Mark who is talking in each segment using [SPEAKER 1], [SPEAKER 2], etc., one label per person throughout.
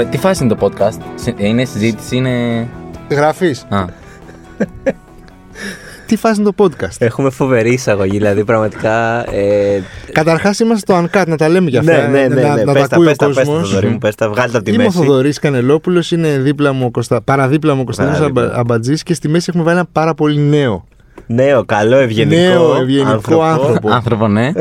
[SPEAKER 1] Ωραία, τι φάση είναι το podcast, Συ- είναι συζήτηση, είναι.
[SPEAKER 2] Γράφει.
[SPEAKER 1] Α,
[SPEAKER 2] Τι φάση είναι το podcast;
[SPEAKER 3] Έχουμε φοβερή εισαγωγή, δηλαδή πραγματικά. Ε,
[SPEAKER 2] Καταρχάς είμαστε στο Uncut, να τα λέμε για αυτά.
[SPEAKER 3] ναι, ναι, ναι.
[SPEAKER 2] Να,
[SPEAKER 3] ναι.
[SPEAKER 2] να
[SPEAKER 3] Πες
[SPEAKER 2] τα
[SPEAKER 3] τα,
[SPEAKER 2] ακούει ο
[SPEAKER 3] πες τα, πες τα,
[SPEAKER 2] κόσμος.
[SPEAKER 3] Θοδωρή μου, πες τα, βγάλτε από τη
[SPEAKER 2] Είμαι ο
[SPEAKER 3] μέση.
[SPEAKER 2] Θοδωρής Κανελόπουλος, είναι δίπλα μου ο Κωνστα... παραδίπλα μου ο Κωνσταντίνος
[SPEAKER 3] Παραδίπλα.
[SPEAKER 2] Αμπατζής και στη μέση έχουμε βάλει ένα πάρα πολύ νέο.
[SPEAKER 3] Νέο, καλό, ευγενικό.
[SPEAKER 2] Νέο, ευγενικό άνθρωπο.
[SPEAKER 1] άνθρωπο, ναι.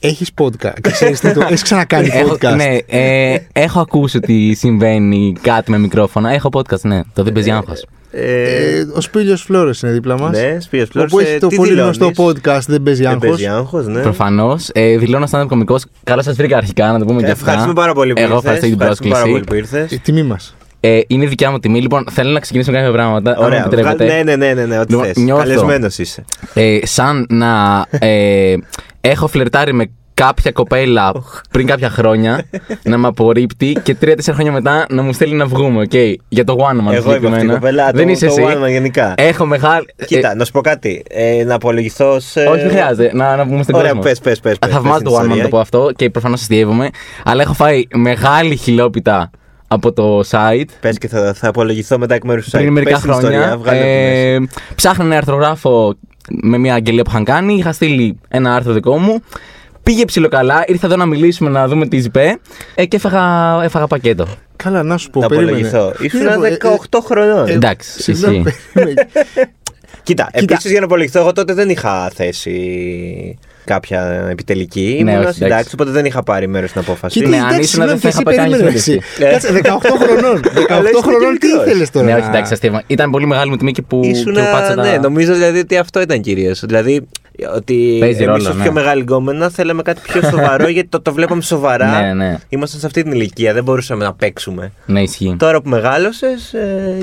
[SPEAKER 2] Έχεις podcast. Ξέρεις τι το... Έχεις ξανακάνει
[SPEAKER 1] έχω,
[SPEAKER 2] podcast.
[SPEAKER 1] ναι, ε, έχω ακούσει ότι συμβαίνει κάτι με μικρόφωνα. Έχω podcast, ναι. Το δεν παίζει άγχος.
[SPEAKER 3] Ε,
[SPEAKER 2] Ε, ο Σπίλιο Φλόρες είναι δίπλα μας.
[SPEAKER 3] ναι, Σπύρος Φλόρος,
[SPEAKER 2] Όπου
[SPEAKER 3] ε,
[SPEAKER 2] έχει το
[SPEAKER 3] τι
[SPEAKER 2] πολύ
[SPEAKER 3] δηλώνεις;
[SPEAKER 2] γνωστό podcast Δεν παίζει
[SPEAKER 3] Δεν
[SPEAKER 2] άγχος.
[SPEAKER 3] παίζει άγχος, ναι.
[SPEAKER 1] Προφανώς. Ε, δηλώνω stand-up κωμικός. Καλώ σας βρήκα αρχικά, να το πούμε
[SPEAKER 3] Ε,
[SPEAKER 1] και αυτά.
[SPEAKER 3] Ευχαριστούμε πάρα πολύ που
[SPEAKER 1] Εγώ
[SPEAKER 3] ήρθες.
[SPEAKER 1] ευχαριστώ για την
[SPEAKER 3] Ευχαριστούμε πάρα πολύ
[SPEAKER 1] πρόσκληση.
[SPEAKER 3] που ήρθες.
[SPEAKER 2] Τιμή μας.
[SPEAKER 1] Ε, είναι δικιά μου τιμή. Λοιπόν, θέλω να ξεκινήσω με κάποια πράγματα. αν
[SPEAKER 3] Ωραία,
[SPEAKER 1] μου επιτρέπετε.
[SPEAKER 3] βγάλ- ναι, ναι, ναι, ναι, ναι, ό,τι
[SPEAKER 1] Λοιπόν,
[SPEAKER 3] θες.
[SPEAKER 1] νιώθω.
[SPEAKER 3] Καλεσμένος είσαι.
[SPEAKER 1] Ε, σαν να ε, έχω φλερτάρει με κάποια κοπέλα πριν κάποια χρόνια να με απορρίπτει και τρία-τέσσερα χρόνια μετά να μου στέλνει να βγούμε. Okay, για το one man
[SPEAKER 3] Εγώ είμαι αυτή η
[SPEAKER 1] συγκεκριμένα.
[SPEAKER 3] κοπέλα,
[SPEAKER 1] Δεν
[SPEAKER 3] το-
[SPEAKER 1] είσαι
[SPEAKER 3] το
[SPEAKER 1] εσύ.
[SPEAKER 3] one man γενικά.
[SPEAKER 1] Έχω μεγάλη.
[SPEAKER 3] Κοίτα, να σου πω κάτι. Ε, να απολογηθώ σε.
[SPEAKER 1] ε, όχι, δεν χρειάζεται. Να, να πούμε στον
[SPEAKER 3] Ωραία,
[SPEAKER 1] κόσμο.
[SPEAKER 3] πες, πες, πες, πες,
[SPEAKER 1] Θαυμάζω
[SPEAKER 3] πες
[SPEAKER 1] το
[SPEAKER 3] την
[SPEAKER 1] one man να
[SPEAKER 3] ιστορία.
[SPEAKER 1] το πω αυτό και προφανώς αστείευομαι. Αλλά έχω φάει μεγάλη χιλόπιτα από το site
[SPEAKER 3] Πες και θα, θα απολογηθώ μετά εκ μέρους του
[SPEAKER 1] πριν μερικά χρόνια.
[SPEAKER 3] ε...
[SPEAKER 1] Ε, ψάχνω ένα αρθρογράφο με μια αγγελία που είχαν κάνει. Είχα στείλει ένα άρθρο δικό μου. Πήγε ψιλοκαλά, ήρθα εδώ να μιλήσουμε, να δούμε τι ζυπέ ε, και έφαγα, έφαγα πακέτο.
[SPEAKER 2] Καλά, να σου πω.
[SPEAKER 3] Να
[SPEAKER 2] περίμενε.
[SPEAKER 3] απολογηθώ. Ήσουν
[SPEAKER 2] Είναι, ε,
[SPEAKER 3] 18 χρονών.
[SPEAKER 2] ε,
[SPEAKER 1] Εντάξει,
[SPEAKER 2] Συγγνώμη,
[SPEAKER 1] ισχύει.
[SPEAKER 2] περίμενε.
[SPEAKER 3] Κοίτα,
[SPEAKER 2] Κοίτα.
[SPEAKER 3] επίσης για να απολογηθώ, εγώ τότε δεν είχα θέσει κάποια επιτελική.
[SPEAKER 1] Ναι,
[SPEAKER 3] Ήμουν
[SPEAKER 1] όχι, εντάξει.
[SPEAKER 3] συντάξει, οπότε δεν είχα πάρει μέρος στην απόφαση.
[SPEAKER 2] Κοίτα,
[SPEAKER 1] Ναι, αν
[SPEAKER 2] εντάξει,
[SPEAKER 1] ήσουν, δεν
[SPEAKER 2] συγγνώμη,
[SPEAKER 1] θα
[SPEAKER 2] και
[SPEAKER 1] είχα
[SPEAKER 2] εσύ
[SPEAKER 1] κάνει
[SPEAKER 2] περίμενες
[SPEAKER 1] συνέντευξη.
[SPEAKER 2] εσύ.
[SPEAKER 3] Ε.
[SPEAKER 2] Κάτσε, 18 χρονών. 18
[SPEAKER 3] Αλλά ήσουν
[SPEAKER 2] χρονών
[SPEAKER 3] και
[SPEAKER 2] τι
[SPEAKER 3] μικρός.
[SPEAKER 2] ήθελες τώρα;
[SPEAKER 1] Ναι,
[SPEAKER 2] να-
[SPEAKER 1] όχι, εντάξει, αστείευμα. Ήταν πολύ μεγάλη μου τιμή και που,
[SPEAKER 3] Ήσουν,
[SPEAKER 1] και που πάτησα τα...
[SPEAKER 3] ναι, νομίζω δηλαδή ότι αυτό ήταν κυρίως. Δηλαδή ότι
[SPEAKER 1] Παίζει
[SPEAKER 3] εμείς
[SPEAKER 1] ρόλο,
[SPEAKER 3] ως
[SPEAKER 1] ναι.
[SPEAKER 3] πιο μεγάλη γκόμενα θέλαμε κάτι πιο σοβαρό γιατί το, το βλέπαμε σοβαρά.
[SPEAKER 1] Ναι, ναι.
[SPEAKER 3] Ήμασταν σε αυτή την ηλικία, δεν μπορούσαμε να παίξουμε.
[SPEAKER 1] Ναι, ισχύει.
[SPEAKER 3] Τώρα που μεγάλωσες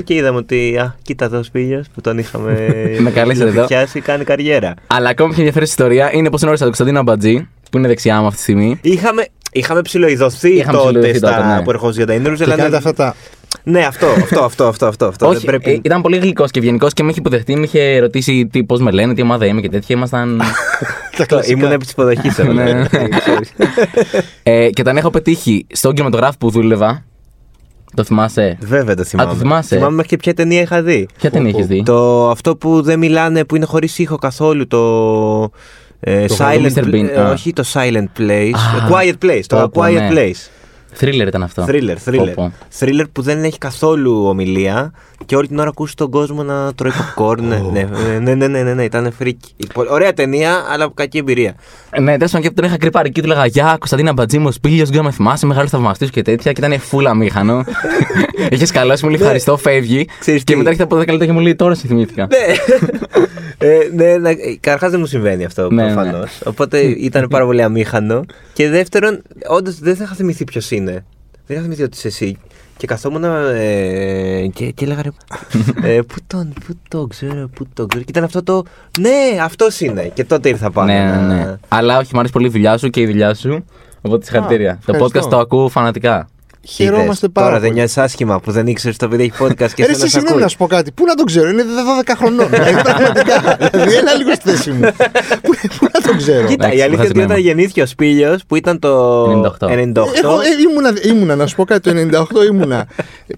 [SPEAKER 3] και είδαμε ότι. Α, κοίτα εδώ ο Σπίλιος που τον είχαμε
[SPEAKER 1] Με καλέσατε εδώ.
[SPEAKER 3] πιάσει, κάνει καριέρα.
[SPEAKER 1] Αλλά ακόμη πιο ενδιαφέρουσα ιστορία είναι πώ γνώρισα τον Κωνσταντίνο Αμπατζή, που είναι δεξιά μου αυτή τη στιγμή.
[SPEAKER 3] Είχαμε, είχαμε ψιλοειδωθεί
[SPEAKER 1] Είχαμε
[SPEAKER 3] τότε
[SPEAKER 1] ψιλοειδωθεί
[SPEAKER 3] στα
[SPEAKER 1] τότε, ναι.
[SPEAKER 3] που ερχόσουν για τα interviews.
[SPEAKER 2] Και
[SPEAKER 3] αλλά
[SPEAKER 2] κάνετε
[SPEAKER 3] ναι,
[SPEAKER 2] αυτά τα.
[SPEAKER 3] Ναι, αυτό, αυτό, αυτό, αυτό, αυτό, αυτό.
[SPEAKER 1] Όχι,
[SPEAKER 3] δεν πρέπει...
[SPEAKER 1] ε, ήταν πολύ γλυκός και ευγενικός και με είχε υποδεχτεί, με είχε ρωτήσει τι, πώς με λένε, τι ομάδα είμαι και τέτοια. Ήμασταν.
[SPEAKER 2] τα κλασικά.
[SPEAKER 3] Ήμουν επί της υποδοχής.
[SPEAKER 1] Ναι. ε, και όταν έχω πετύχει στον κινηματογράφο που δούλευα. Το θυμάσαι;
[SPEAKER 3] Βέβαια το θυμάμαι.
[SPEAKER 1] το θυμάσαι;
[SPEAKER 3] Θυμάμαι μέχρι και ποια ταινία είχα δει.
[SPEAKER 1] Ποια ταινία έχεις δει;
[SPEAKER 3] Το, αυτό που δεν μιλάνε, που είναι χωρίς ήχο καθόλου. Το. Ε,
[SPEAKER 1] Το
[SPEAKER 3] silent
[SPEAKER 1] Mr.
[SPEAKER 3] Pl-
[SPEAKER 1] Bean,
[SPEAKER 3] ε,
[SPEAKER 1] α.
[SPEAKER 3] όχι το Silent Place.
[SPEAKER 1] Α,
[SPEAKER 3] ε, quiet Place. Το
[SPEAKER 1] πω, πω,
[SPEAKER 3] Quiet
[SPEAKER 1] ναι.
[SPEAKER 3] Place.
[SPEAKER 1] Thriller ήταν αυτό.
[SPEAKER 3] Thriller, thriller.
[SPEAKER 1] Πω, πω.
[SPEAKER 3] Thriller που δεν έχει καθόλου ομιλία και όλη την ώρα ακούσει τον κόσμο να τρώει popcorn. ναι, ναι, ναι, ναι, ναι, ναι, ναι, ήταν φρίκι. Ωραία ταινία, αλλά κακή εμπειρία.
[SPEAKER 1] Ε, Ναι, τέλος πάντων και που τον είχα κρυπάρει εκεί, του λέγα Γεια, Κωνσταντίνα Μπατζή μου, Σπίλιος, γκάμα με θυμάσαι, μεγάλος θαυμαστής σου και τέτοια. Και ήταν φούλα μήχανο. Είχες καλώσει, μου λέει ευχαριστώ, φεύγει.
[SPEAKER 3] Ξέρεις
[SPEAKER 1] Και
[SPEAKER 3] τι;
[SPEAKER 1] μετά έρχεται από 10 λεπτά και μου λέει τώρα σε θυμήθηκα.
[SPEAKER 3] Ναι. ε, ναι, ναι, Καταρχά δεν μου συμβαίνει αυτό
[SPEAKER 1] Ναι, ναι.
[SPEAKER 3] προφανώς. Οπότε ήταν πάρα πολύ αμήχανο. Και δεύτερον, όντως δεν θα είχα θυμηθεί ποιος είναι. Δεν είχα θυμηθεί ότι είσαι εσύ. Και καθόμουν ε, και, και έλεγα ρε, ε, πού τον, πού τον ξέρω, πού τον ξέρω. Και ήταν αυτό το, ναι, αυτός είναι. Και τότε ήρθα πάνω.
[SPEAKER 1] Ναι, ναι,
[SPEAKER 3] να-
[SPEAKER 1] ναι. Αλλά όχι, μου αρέσει πολύ η δουλειά σου και η δουλειά σου. Οπότε συγχαρητήρια. Το
[SPEAKER 2] ευχαριστώ.
[SPEAKER 1] podcast το ακούω φανατικά.
[SPEAKER 2] Χαιρόμαστε
[SPEAKER 3] Είδες,
[SPEAKER 2] πάρα
[SPEAKER 3] Τώρα δεν
[SPEAKER 2] πολύ.
[SPEAKER 3] νιώθεις άσχημα που δεν ήξερες το παιδί έχει podcast και
[SPEAKER 2] Ε, Ρε,
[SPEAKER 3] εσένα
[SPEAKER 2] εσύ
[SPEAKER 3] σε
[SPEAKER 2] συγγνώμη
[SPEAKER 3] ακούει.
[SPEAKER 2] να σου πω κάτι. Πού να το ξέρω, είναι 12 χρονών. Δηλαδή, πραγματικά. Δηλαδή, έλα λίγο στη θέση μου. Πού πού να το ξέρω;
[SPEAKER 3] Κοίτα,
[SPEAKER 1] Εντάξει,
[SPEAKER 3] η αλήθεια
[SPEAKER 1] βγάζει
[SPEAKER 3] είναι ότι όταν
[SPEAKER 1] νόημα.
[SPEAKER 3] γεννήθηκε ο Σπίλιος που ήταν το
[SPEAKER 1] 98.
[SPEAKER 3] 98.
[SPEAKER 2] Εγώ ε, ήμουνα, ήμουνα, να σου πω κάτι, το 98 ήμουνα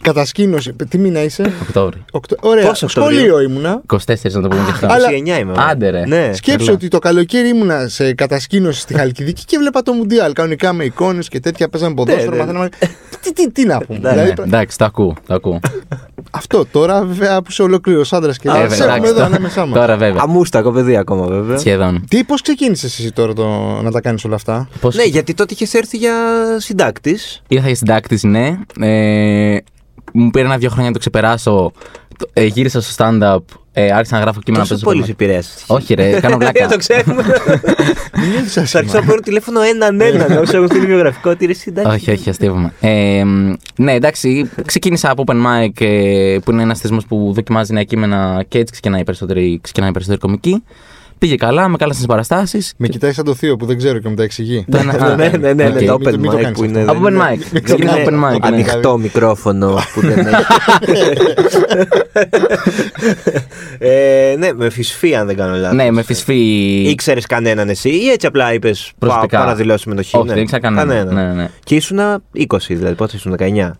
[SPEAKER 2] κατασκήνωση. Τι μήνα είσαι,
[SPEAKER 1] Οκτώβρη.
[SPEAKER 2] Οκτω... Ωραία,
[SPEAKER 3] Πόσο Οκτωβρίου;
[SPEAKER 2] σχολείο ήμουνα.
[SPEAKER 1] 24 να το πούμε και αυτά.
[SPEAKER 2] Αλλά-
[SPEAKER 3] 29 είμαι.
[SPEAKER 1] Άντε, ρε.
[SPEAKER 3] Ναι.
[SPEAKER 2] Σκέψω
[SPEAKER 1] Καλά.
[SPEAKER 2] ότι το καλοκαίρι ήμουνα σε κατασκήνωση στη Χαλκιδική και βλέπα το Μουντιάλ. Κανονικά με εικόνες και τέτοια παίζαμε ποδόσφαιρο.
[SPEAKER 3] Ναι.
[SPEAKER 2] μαθαίναμε. Τι, τι, τι να πούμε.
[SPEAKER 3] Ναι,
[SPEAKER 2] δηλαδή,
[SPEAKER 1] Ναι, εντάξει, το ακούω. Το ακούω.
[SPEAKER 2] Αυτό τώρα βέβαια που είσαι ολόκληρο άντρας και
[SPEAKER 1] Ε,
[SPEAKER 2] δεν
[SPEAKER 1] βέβαια,
[SPEAKER 2] σε έχουμε
[SPEAKER 1] εντάξει,
[SPEAKER 2] εδώ
[SPEAKER 1] τώρα-
[SPEAKER 2] ανάμεσά μας.
[SPEAKER 1] Τώρα βέβαια.
[SPEAKER 3] Αμούστακο παιδί ακόμα βέβαια.
[SPEAKER 1] Σχεδόν.
[SPEAKER 2] Τι, πώς ξεκίνησε εσύ τώρα το, να τα κάνεις όλα αυτά;
[SPEAKER 1] Πώς
[SPEAKER 3] Ναι, γιατί τότε είχες έρθει για συντάκτης.
[SPEAKER 1] Ήρθα για συντάκτης, ναι. Ε, μου πήρε ένα-δύο χρόνια να το ξεπεράσω. Το- Ε, γύρισα στο stand-up. Ε, άρχισα να γράφω κείμενα
[SPEAKER 3] Τόσο
[SPEAKER 1] παίζω
[SPEAKER 3] πολύ
[SPEAKER 1] στο
[SPEAKER 3] σε επηρέασε.
[SPEAKER 1] Όχι, ρε, κάνω πλάκα.
[SPEAKER 3] το ξέρουμε.
[SPEAKER 2] Μην νιώθεις
[SPEAKER 3] Θα αρχίσω να
[SPEAKER 2] άσχημα.
[SPEAKER 3] παίρνω τηλέφωνο έναν έναν. Όσο έχω στείλει βιογραφικό ότι είναι συντάκτη.
[SPEAKER 1] όχι, όχι, αστείευομαι. Ε, μ, ναι, εντάξει, ξεκίνησα από Open Mic, ε, που είναι ένας θεσμός που δοκιμάζει νέα κείμενα και έτσι ξεκινάει η περισσότερη, ξεκινάει η περισσότερη κομική. Πήγε καλά, με κάλεσαν στις παραστάσεις.
[SPEAKER 2] Με κοιτάει σαν το θείο που δεν ξέρω και μου τα εξηγεί.
[SPEAKER 1] Το ένα-
[SPEAKER 3] Ναι, ναι, ναι,
[SPEAKER 1] Οκ.
[SPEAKER 3] ναι, το
[SPEAKER 2] Μην το-
[SPEAKER 3] open
[SPEAKER 2] μην το
[SPEAKER 3] mic
[SPEAKER 2] κάνεις
[SPEAKER 3] που
[SPEAKER 2] αυτό.
[SPEAKER 3] είναι.
[SPEAKER 1] Από
[SPEAKER 3] δεν
[SPEAKER 1] open
[SPEAKER 3] είναι-
[SPEAKER 1] mic.
[SPEAKER 3] δεν
[SPEAKER 1] Ξεκινάει
[SPEAKER 3] είναι
[SPEAKER 1] open mic, ναι.
[SPEAKER 3] Ανοιχτό μικρόφωνο που δεν έχει. Ε, Ναι, με φυσφή αν δεν κάνω λάθος.
[SPEAKER 1] Ναι, με φυσφή.
[SPEAKER 3] Ήξερες κανέναν εσύ ή έτσι απλά είπες
[SPEAKER 1] Προσωπικά.
[SPEAKER 3] Πάω να δηλώσω συμμετοχή.
[SPEAKER 1] Όχι,
[SPEAKER 3] ναι.
[SPEAKER 1] δεν ήξερα κανέναν. Ναι, ναι, ναι.
[SPEAKER 3] Και ήσουν 20, δηλαδή πότε ήσουν 19.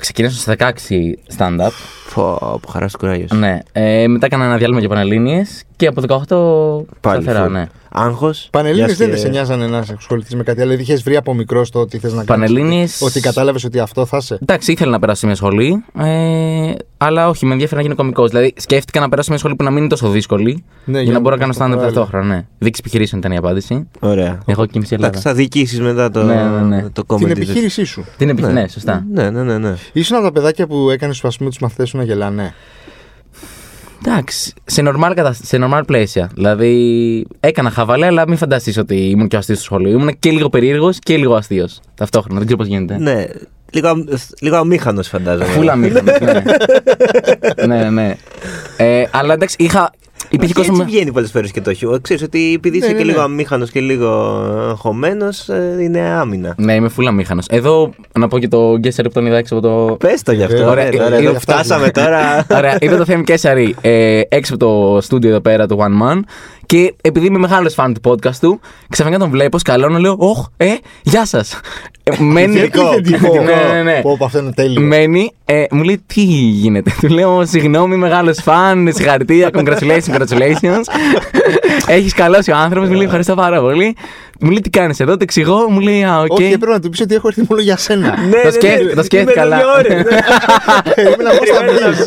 [SPEAKER 1] ξεκίνησα στα 16 stand-up.
[SPEAKER 3] Πω, που χαράς του κουράγιο.
[SPEAKER 1] Ναι. Ε, μετά έκανα ένα διάλειμμα για Πανελλήνιες και από 18
[SPEAKER 3] Πάλι.
[SPEAKER 1] σταθερά,
[SPEAKER 3] full.
[SPEAKER 1] ναι.
[SPEAKER 3] Άγχος.
[SPEAKER 2] Πανελλήνιες
[SPEAKER 3] Μιας
[SPEAKER 2] δεν
[SPEAKER 3] και-
[SPEAKER 2] σε νοιάζανε να σε ασχοληθείς με κάτι άλλο. Δηλαδή είχες βρει από μικρός το ότι θες να κάνεις.
[SPEAKER 1] Πανελλήνιες-
[SPEAKER 2] Ότι κατάλαβες ότι αυτό θα είσαι;
[SPEAKER 1] Εντάξει, ήθελα να περάσω σε μια σχολή, ε, αλλά όχι, με ενδιαφέρει να γίνω κωμικός. Δηλαδή, σκέφτηκα να περάσω σε μια σχολή που να μην είναι τόσο δύσκολη,
[SPEAKER 2] Ναι,
[SPEAKER 1] για να μπορώ να κάνω
[SPEAKER 2] το
[SPEAKER 1] stand-up
[SPEAKER 2] παράλληλο.
[SPEAKER 1] ταυτόχρονα. Ναι. Δίκη επιχειρήσεων ήταν η απάντηση.
[SPEAKER 3] Ωραία.
[SPEAKER 1] Εγώ και η μισή Ελλάδα.
[SPEAKER 3] Εντάξει, θα διοικήσει μετά το,
[SPEAKER 1] Ναι, ναι, ναι.
[SPEAKER 3] το comedy.
[SPEAKER 2] Την επιχείρησή σου.
[SPEAKER 1] Την επι... ναι. σωστά.
[SPEAKER 3] Ναι, ναι, ναι. ναι.
[SPEAKER 2] Ήσουν από τα παιδάκια που έκανες α πούμε του μαθητέ σου να γελάνε.
[SPEAKER 1] Εντάξει, σε normal, κατα... σε normal πλαίσια. Δηλαδή, έκανα χαβαλέ, αλλά μην φανταστείς ότι ήμουν και ο αστείος στο σχολείο. Ήμουν και λίγο περίεργος και λίγο αστείος. Ταυτόχρονα, δεν ξέρω πώς γίνεται.
[SPEAKER 3] Ναι. Λίγο, αμ- λίγο αμήχανος φαντάζομαι.
[SPEAKER 1] Φούλα μήχανος, ναι. ναι, ναι. Ε, αλλά εντάξει, είχα. Υπήρχε
[SPEAKER 3] Και
[SPEAKER 1] κόσμος.
[SPEAKER 3] έτσι βγαίνει πολλές φορές και το χιούμορ. Ξέρεις ότι επειδή
[SPEAKER 2] Ναι,
[SPEAKER 3] είσαι
[SPEAKER 2] ναι,
[SPEAKER 3] και
[SPEAKER 2] ναι.
[SPEAKER 3] λίγο αμήχανος και λίγο χωμένος, είναι άμυνα.
[SPEAKER 1] Ναι, είμαι φούλα μήχανο. Εδώ να πω και το Γκέσσερ που τον είδα έξω από το.
[SPEAKER 3] Πες το γι' αυτό.
[SPEAKER 1] Ωραία,
[SPEAKER 3] Ωραία,
[SPEAKER 1] ε,
[SPEAKER 3] εδώ
[SPEAKER 1] ε,
[SPEAKER 3] φτάσαμε τώρα.
[SPEAKER 1] Ωραία, είδα το Θέμη Κέσσαρη ε, έξω από το στούντιο εδώ πέρα, το One Man. Και επειδή είμαι μεγάλος φαν του podcast του, ξαφνικά τον βλέπω, σκαλώνω, λέω: Ωχ, ε, γεια σας. μένει.
[SPEAKER 2] Θετικό.
[SPEAKER 1] ναι, ναι, ναι.
[SPEAKER 2] Πω, πω, αυτό είναι τέλειο.
[SPEAKER 1] Μένει, ε, μου λέει τι γίνεται; Του λέω συγγνώμη, μεγάλος φαν, συγχαρητήρια, congratulations, congratulations. Έχει καλώσει ο άνθρωπος, μου λέει ευχαριστώ πάρα πολύ. Μου λέει τι κάνεις εδώ, το εξηγώ, μου λέει Α, οκ.
[SPEAKER 2] Όχι, έπρεπε να του πεις ότι έχω έρθει μόνο για σένα.
[SPEAKER 3] Ναι,
[SPEAKER 1] Το σκέφ- το σκέφτηκα, αλλά-
[SPEAKER 2] Περίμενα πώς θα βγεις.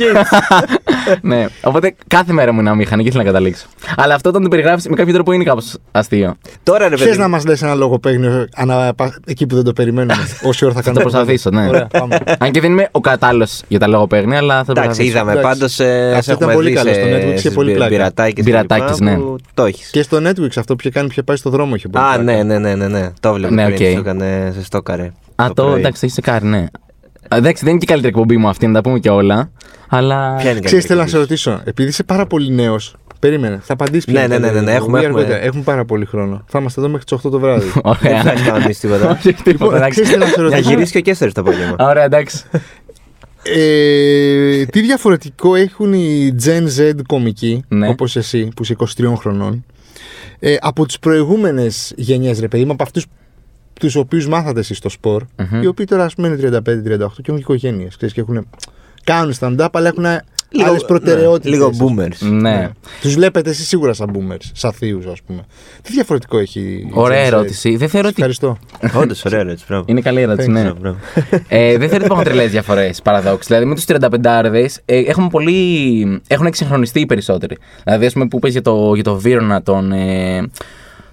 [SPEAKER 1] ναι, οπότε κάθε μέρα μου είναι αμήχανη και ήθελα να καταλήξω. Αλλά αυτό όταν το περιγράφεις με κάποιο τρόπο είναι κάπως αστείο.
[SPEAKER 3] Τώρα ρε
[SPEAKER 2] Θες
[SPEAKER 3] παιδί.
[SPEAKER 2] να μας λες ένα λογοπαίγνιο ανα- πα- εκεί που δεν το περιμένουμε. Όση ώρα θα
[SPEAKER 1] Θα
[SPEAKER 2] κάνουμε.
[SPEAKER 1] το προσπαθήσω, ναι.
[SPEAKER 2] Ωραία, πάμε.
[SPEAKER 1] Αν και δεν είμαι ο κατάλληλος για τα λογοπαίγνια, αλλά θα το
[SPEAKER 3] Εντάξει,
[SPEAKER 1] προσπαθήσω.
[SPEAKER 3] είδαμε
[SPEAKER 2] Εντάξει.
[SPEAKER 3] πάντως.
[SPEAKER 2] Αυτό
[SPEAKER 3] Σε
[SPEAKER 2] ήταν
[SPEAKER 3] έχουμε
[SPEAKER 2] πολύ
[SPEAKER 3] δει
[SPEAKER 2] καλό
[SPEAKER 3] σε-
[SPEAKER 2] στο Netflix, είχε
[SPEAKER 3] στις
[SPEAKER 2] πολύ πλάκα.
[SPEAKER 3] πειρατάκες
[SPEAKER 1] Πειρατάκες,
[SPEAKER 3] και λοιπά
[SPEAKER 1] ναι.
[SPEAKER 3] που Το έχεις.
[SPEAKER 2] Και στο Netflix αυτό που είχε κάνει, που είχε πάει στο δρόμο είχε πολύ
[SPEAKER 3] Α,
[SPEAKER 2] πλάκα.
[SPEAKER 3] Ναι, ναι, ναι, ναι, ναι. Το βλέπω.
[SPEAKER 1] Ναι,
[SPEAKER 3] πριν,
[SPEAKER 1] οκ.
[SPEAKER 3] σου έκανε σε στόκαρε.
[SPEAKER 1] Α, το
[SPEAKER 3] πρωί.
[SPEAKER 1] εντάξει, το έχει σεκάρει, ναι. Α, Εντάξει, δεν είναι και η καλύτερη εκπομπή μου αυτή, να τα πούμε και όλα. Αλλά.
[SPEAKER 3] Ποια είναι η
[SPEAKER 2] Ξέρεις, θέλω να
[SPEAKER 3] καλύτερη
[SPEAKER 2] σε ρωτήσω, επειδή είσαι πάρα πολύ νέος. Περίμενε, θα απαντήσεις
[SPEAKER 3] Ναι, ναι, ναι, ναι, ναι, έχουμε- έχουμε-
[SPEAKER 2] έχουμε πάρα πολύ χρόνο. Θα είμαστε εδώ μέχρι τις 8 το βράδυ.
[SPEAKER 3] Δεν
[SPEAKER 1] Ωραία.
[SPEAKER 3] θα κάνουμε τίποτα.
[SPEAKER 1] Όχι, τίποτα,
[SPEAKER 2] Λοιπόν,
[SPEAKER 1] εντάξει.
[SPEAKER 2] ξέρεις τι να σε
[SPEAKER 3] Να
[SPEAKER 2] ρωτήσω.
[SPEAKER 3] γυρίσει και ο Κέσσερ το απόγευμα.
[SPEAKER 1] Ωραία, εντάξει.
[SPEAKER 2] Ε, τι διαφορετικό έχουν οι Gen Z κομικοί,
[SPEAKER 1] Ναι.
[SPEAKER 2] όπως εσύ που είσαι 23 χρονών, ε, από τις προηγούμενες γενιές, ρε παιδί μου, από αυτούς τους οποίους μάθατε εσείς στο σπορ,
[SPEAKER 1] Μμμ.
[SPEAKER 2] οι οποίοι τώρα ας πούμε είναι 35-38 και έχουν και οικογένειες, ξέρεις, και έχουν, κάνουν stand-up, αλλά έχουν
[SPEAKER 3] Λίγο-
[SPEAKER 2] άλλες προτεραιότητες.
[SPEAKER 3] ναι, Λίγο boomers.
[SPEAKER 1] Ναι.
[SPEAKER 2] Τους βλέπετε εσείς σίγουρα σαν boomers, σαν θείους ας πούμε. Τι διαφορετικό έχει η
[SPEAKER 1] Ωραία
[SPEAKER 2] Gen Z?
[SPEAKER 1] ερώτηση. Δεν θεωρώ ότι.
[SPEAKER 2] Ευχαριστώ.
[SPEAKER 3] Όντως, ωραία ερώτηση. μπράβο.
[SPEAKER 1] Είναι καλή ερώτηση,
[SPEAKER 2] Thanks,
[SPEAKER 1] ναι.
[SPEAKER 3] Μπράβο, μπράβο.
[SPEAKER 1] ε, δεν θεωρώ ότι υπάρχουν τρελές διαφορές παραδόξως. Δηλαδή με τους 35άρδε ε, έχουμε πολύ. έχουν εξυγχρονιστεί οι περισσότεροι. Δηλαδή, ας πούμε, που πες για το, για το Βίρονα, τον. Ε,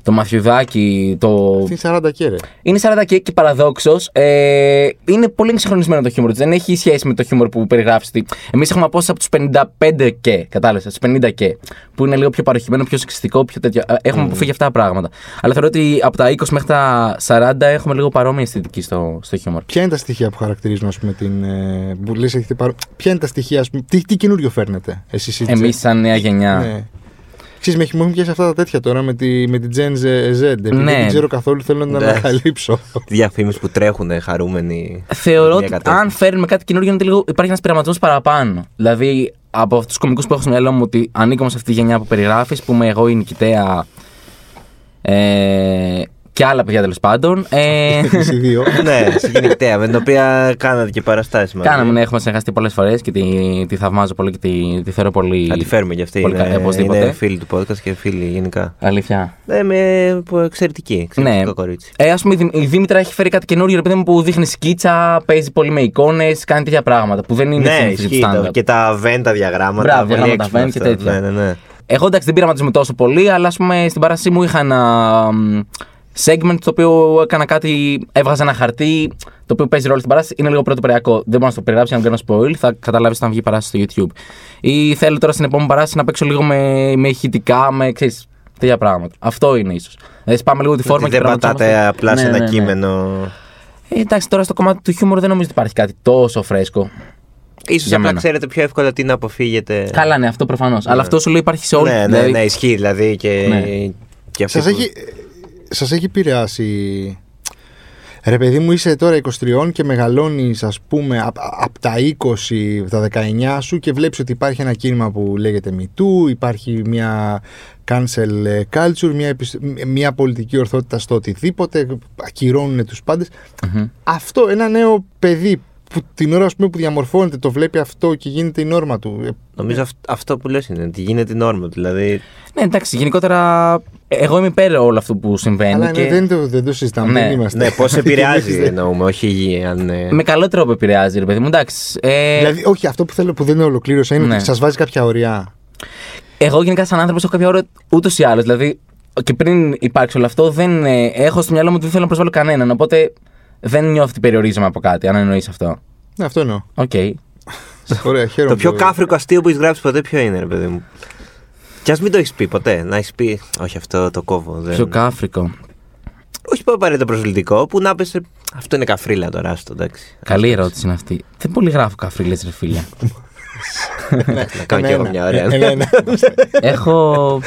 [SPEAKER 1] το Μαθιουδάκι, το.
[SPEAKER 2] Είναι 40 και ρε.
[SPEAKER 1] Είναι 40 και, και παραδόξως. Ε, είναι πολύ εξυγχρονισμένο το χιούμορ του. Δεν έχει σχέση με το χιούμορ που περιγράφεις. Εμείς έχουμε απόσταση από τους 55 και, κατάλαβες, τους 50 και. Που είναι λίγο πιο παροχημένο, πιο σεξιστικό, πιο τέτοιο. Ε, Έχουμε αποφύγει αυτά τα πράγματα. Αλλά θεωρώ ότι από τα 20 μέχρι τα 40 έχουμε λίγο παρόμοια αισθητική στο, στο χιούμορ.
[SPEAKER 2] Ποια είναι τα στοιχεία που χαρακτηρίζουν, ας πούμε, την. Ε, που λες, έχετε πάρω... Ποια είναι τα στοιχεία, ας πούμε, τι, τι καινούριο φέρνετε εσείς οι Gen-
[SPEAKER 1] Εμείς, σαν νέα γενιά.
[SPEAKER 2] Ναι. Ξέρεις, με έχει- μου έχουν πιάσει αυτά τα τέτοια τώρα με, τη, με την Gen Z. Επειδή
[SPEAKER 1] Ναι.
[SPEAKER 2] δεν ξέρω καθόλου, θέλω να τα
[SPEAKER 3] Ναι.
[SPEAKER 2] ανακαλύψω.
[SPEAKER 3] Διαφήμιση που τρέχουν χαρούμενοι.
[SPEAKER 1] Θεωρώ
[SPEAKER 3] Μια
[SPEAKER 1] ότι
[SPEAKER 3] κατεύθυνση.
[SPEAKER 1] αν φέρνουμε κάτι καινούργιο, είναι λίγο, υπάρχει ένας πειραματισμός παραπάνω. Δηλαδή, από αυτούς τους κομικούς που έχω στο μυαλό μου, ότι ανήκω σε αυτή τη γενιά που περιγράφεις, που είμαι εγώ η νικητέα. Ε, και άλλα παιδιά τέλος πάντων. Ε,
[SPEAKER 2] Εμείς οι δύο.
[SPEAKER 3] ναι, συγκινητέα με την οποία κάνατε και παραστάσεις μαζί.
[SPEAKER 1] κάναμε, ναι, έχουμε συνεργαστεί πολλές φορές και τη, τη θαυμάζω πολύ και τη, τη θεωρώ πολύ.
[SPEAKER 3] Θα τη φέρουμε κι αυτή.
[SPEAKER 1] πολύ κα-
[SPEAKER 3] Είναι,
[SPEAKER 1] οπωσδήποτε.
[SPEAKER 3] είναι φίλη του podcast και φίλη γενικά.
[SPEAKER 1] Αλήθεια.
[SPEAKER 3] Ναι, με που εξαιρετική. Εξαιρετικό
[SPEAKER 1] Ναι.
[SPEAKER 3] κορίτσι.
[SPEAKER 1] Ε, ας πούμε, η Δη- η Δήμητρα έχει φέρει κάτι καινούριο, ρε παιδί μου, που δείχνει σκίτσα, παίζει πολύ με εικόνες, κάνει τέτοια πράγματα που δεν είναι
[SPEAKER 3] Ναι,
[SPEAKER 1] συνήθιζε
[SPEAKER 3] ισχύει.
[SPEAKER 1] του
[SPEAKER 3] το-
[SPEAKER 1] stand-up.
[SPEAKER 3] Και τα Venn τα διαγράμματα.
[SPEAKER 1] Μπράβο,
[SPEAKER 3] πολύ
[SPEAKER 1] διαγράμματα
[SPEAKER 3] έξυπνα
[SPEAKER 1] Venn και
[SPEAKER 3] αυτά.
[SPEAKER 1] τέτοια.
[SPEAKER 3] Ναι, ναι, ναι.
[SPEAKER 1] Εγώ εντάξει δεν πειραματίζομαι τόσο πολύ, αλλά ας πούμε στην παράστασή μου είχα ένα μ, segment το οποίο έκανα κάτι, έβγαζα ένα χαρτί το οποίο παίζει ρόλο στην παράσταση. Είναι λίγο πρωτοποριακό. Δεν μπορώ να το περιγράψω να κάνω spoil, θα καταλάβεις όταν βγει η παράσταση στο YouTube. Ή θέλω τώρα στην επόμενη παράσταση να παίξω λίγο με, με ηχητικά, με ξέρεις, τέτοια πράγματα. Αυτό είναι ίσως. Δηλαδή πάμε λίγο τη φόρμα
[SPEAKER 3] Ότι
[SPEAKER 1] και
[SPEAKER 3] δεν πατάτε
[SPEAKER 1] πραγματιζόμαστε.
[SPEAKER 3] απλά σε
[SPEAKER 1] Ναι,
[SPEAKER 3] ένα
[SPEAKER 1] ναι, ναι.
[SPEAKER 3] κείμενο.
[SPEAKER 1] Ε, εντάξει, τώρα στο κομμάτι του χιούμορ δεν νομίζω ότι υπάρχει κάτι τόσο φρέσκο.
[SPEAKER 3] Ίσως
[SPEAKER 1] Για
[SPEAKER 3] απλά
[SPEAKER 1] μένα.
[SPEAKER 3] ξέρετε πιο εύκολα τι να αποφύγετε.
[SPEAKER 1] Καλά, ναι, αυτό προφανώς. Αλλά αυτό σου λέει υπάρχει σε όλη
[SPEAKER 3] Ναι, ναι,
[SPEAKER 1] δηλαδή-
[SPEAKER 3] ναι, ισχύει δηλαδή και.
[SPEAKER 1] Ναι.
[SPEAKER 3] και αυτή
[SPEAKER 2] Σας
[SPEAKER 3] που-
[SPEAKER 2] έχει, σας έχει επηρεάσει. Ρε παιδί μου είσαι τώρα 23 και μεγαλώνεις ας πούμε από απ τα 20, τα 19 σου και βλέπεις ότι υπάρχει ένα κίνημα που λέγεται MeToo, υπάρχει μια cancel culture, μια, επισ- μια πολιτική ορθότητα στο οτιδήποτε, ακυρώνουν τους πάντες.
[SPEAKER 1] Μμμ.
[SPEAKER 2] Αυτό ένα νέο παιδί που την ώρα ας πούμε, που διαμορφώνεται το βλέπει αυτό και γίνεται η νόρμα του. Ε,
[SPEAKER 3] Νομίζω αυ- αυτό που λες είναι ότι γίνεται νόρμα. Δηλαδή,
[SPEAKER 1] Ναι, εντάξει, γενικότερα εγώ είμαι υπέρ όλου αυτού που συμβαίνει.
[SPEAKER 2] Αλλά
[SPEAKER 1] και
[SPEAKER 2] ναι, δεν, το, δεν το συζητάμε.
[SPEAKER 1] Ναι,
[SPEAKER 2] δεν είμαστε.
[SPEAKER 3] ναι, πώς επηρεάζει
[SPEAKER 2] Δεν-
[SPEAKER 3] εννοούμε, όχι αν. ε,
[SPEAKER 1] Με καλό τρόπο επηρεάζει, ρε παιδί μου. Εντάξει. Ε,
[SPEAKER 2] Δηλαδή, όχι, αυτό που θέλω που δεν ολοκλήρωσα είναι
[SPEAKER 1] Ναι.
[SPEAKER 2] ότι σας βάζει κάποια ωριά.
[SPEAKER 1] Εγώ γενικά σαν άνθρωπος έχω κάποια ώρα ούτως ή άλλως. Δηλαδή και πριν υπάρξει όλο αυτό, δεν, ε, έχω στο μυαλό μου ότι δεν θέλω να προσβάλλω κανέναν. Οπότε δεν νιώθω ότι περιορίζομαι από κάτι, αν εννοείς αυτό.
[SPEAKER 2] Ναι, αυτό εννοώ.
[SPEAKER 1] Οκ.
[SPEAKER 2] Ωραία, χαίρομαι.
[SPEAKER 3] Το πιο
[SPEAKER 2] που-
[SPEAKER 3] κάφρικο αστείο που έχεις γράψει ποτέ ποιο είναι, ρε παιδί μου; Κι ας μην το έχεις πει ποτέ. Να έχεις πει. Όχι, αυτό το κόβω. Δεν...
[SPEAKER 1] Πιο κάφρικο.
[SPEAKER 3] Όχι που απαραίτητα προσβλητικό, που να πες, Αυτό είναι καφρίλα τώρα, άστο, εντάξει.
[SPEAKER 1] Καλή ερώτηση είναι αυτή. Δεν πολύ γράφω καφρίλες, ρε φίλε.
[SPEAKER 3] Να κάνω κι εγώ
[SPEAKER 2] Ένα-ένα.
[SPEAKER 3] μια ωραία.
[SPEAKER 2] Ένα-ένα.
[SPEAKER 1] έχω.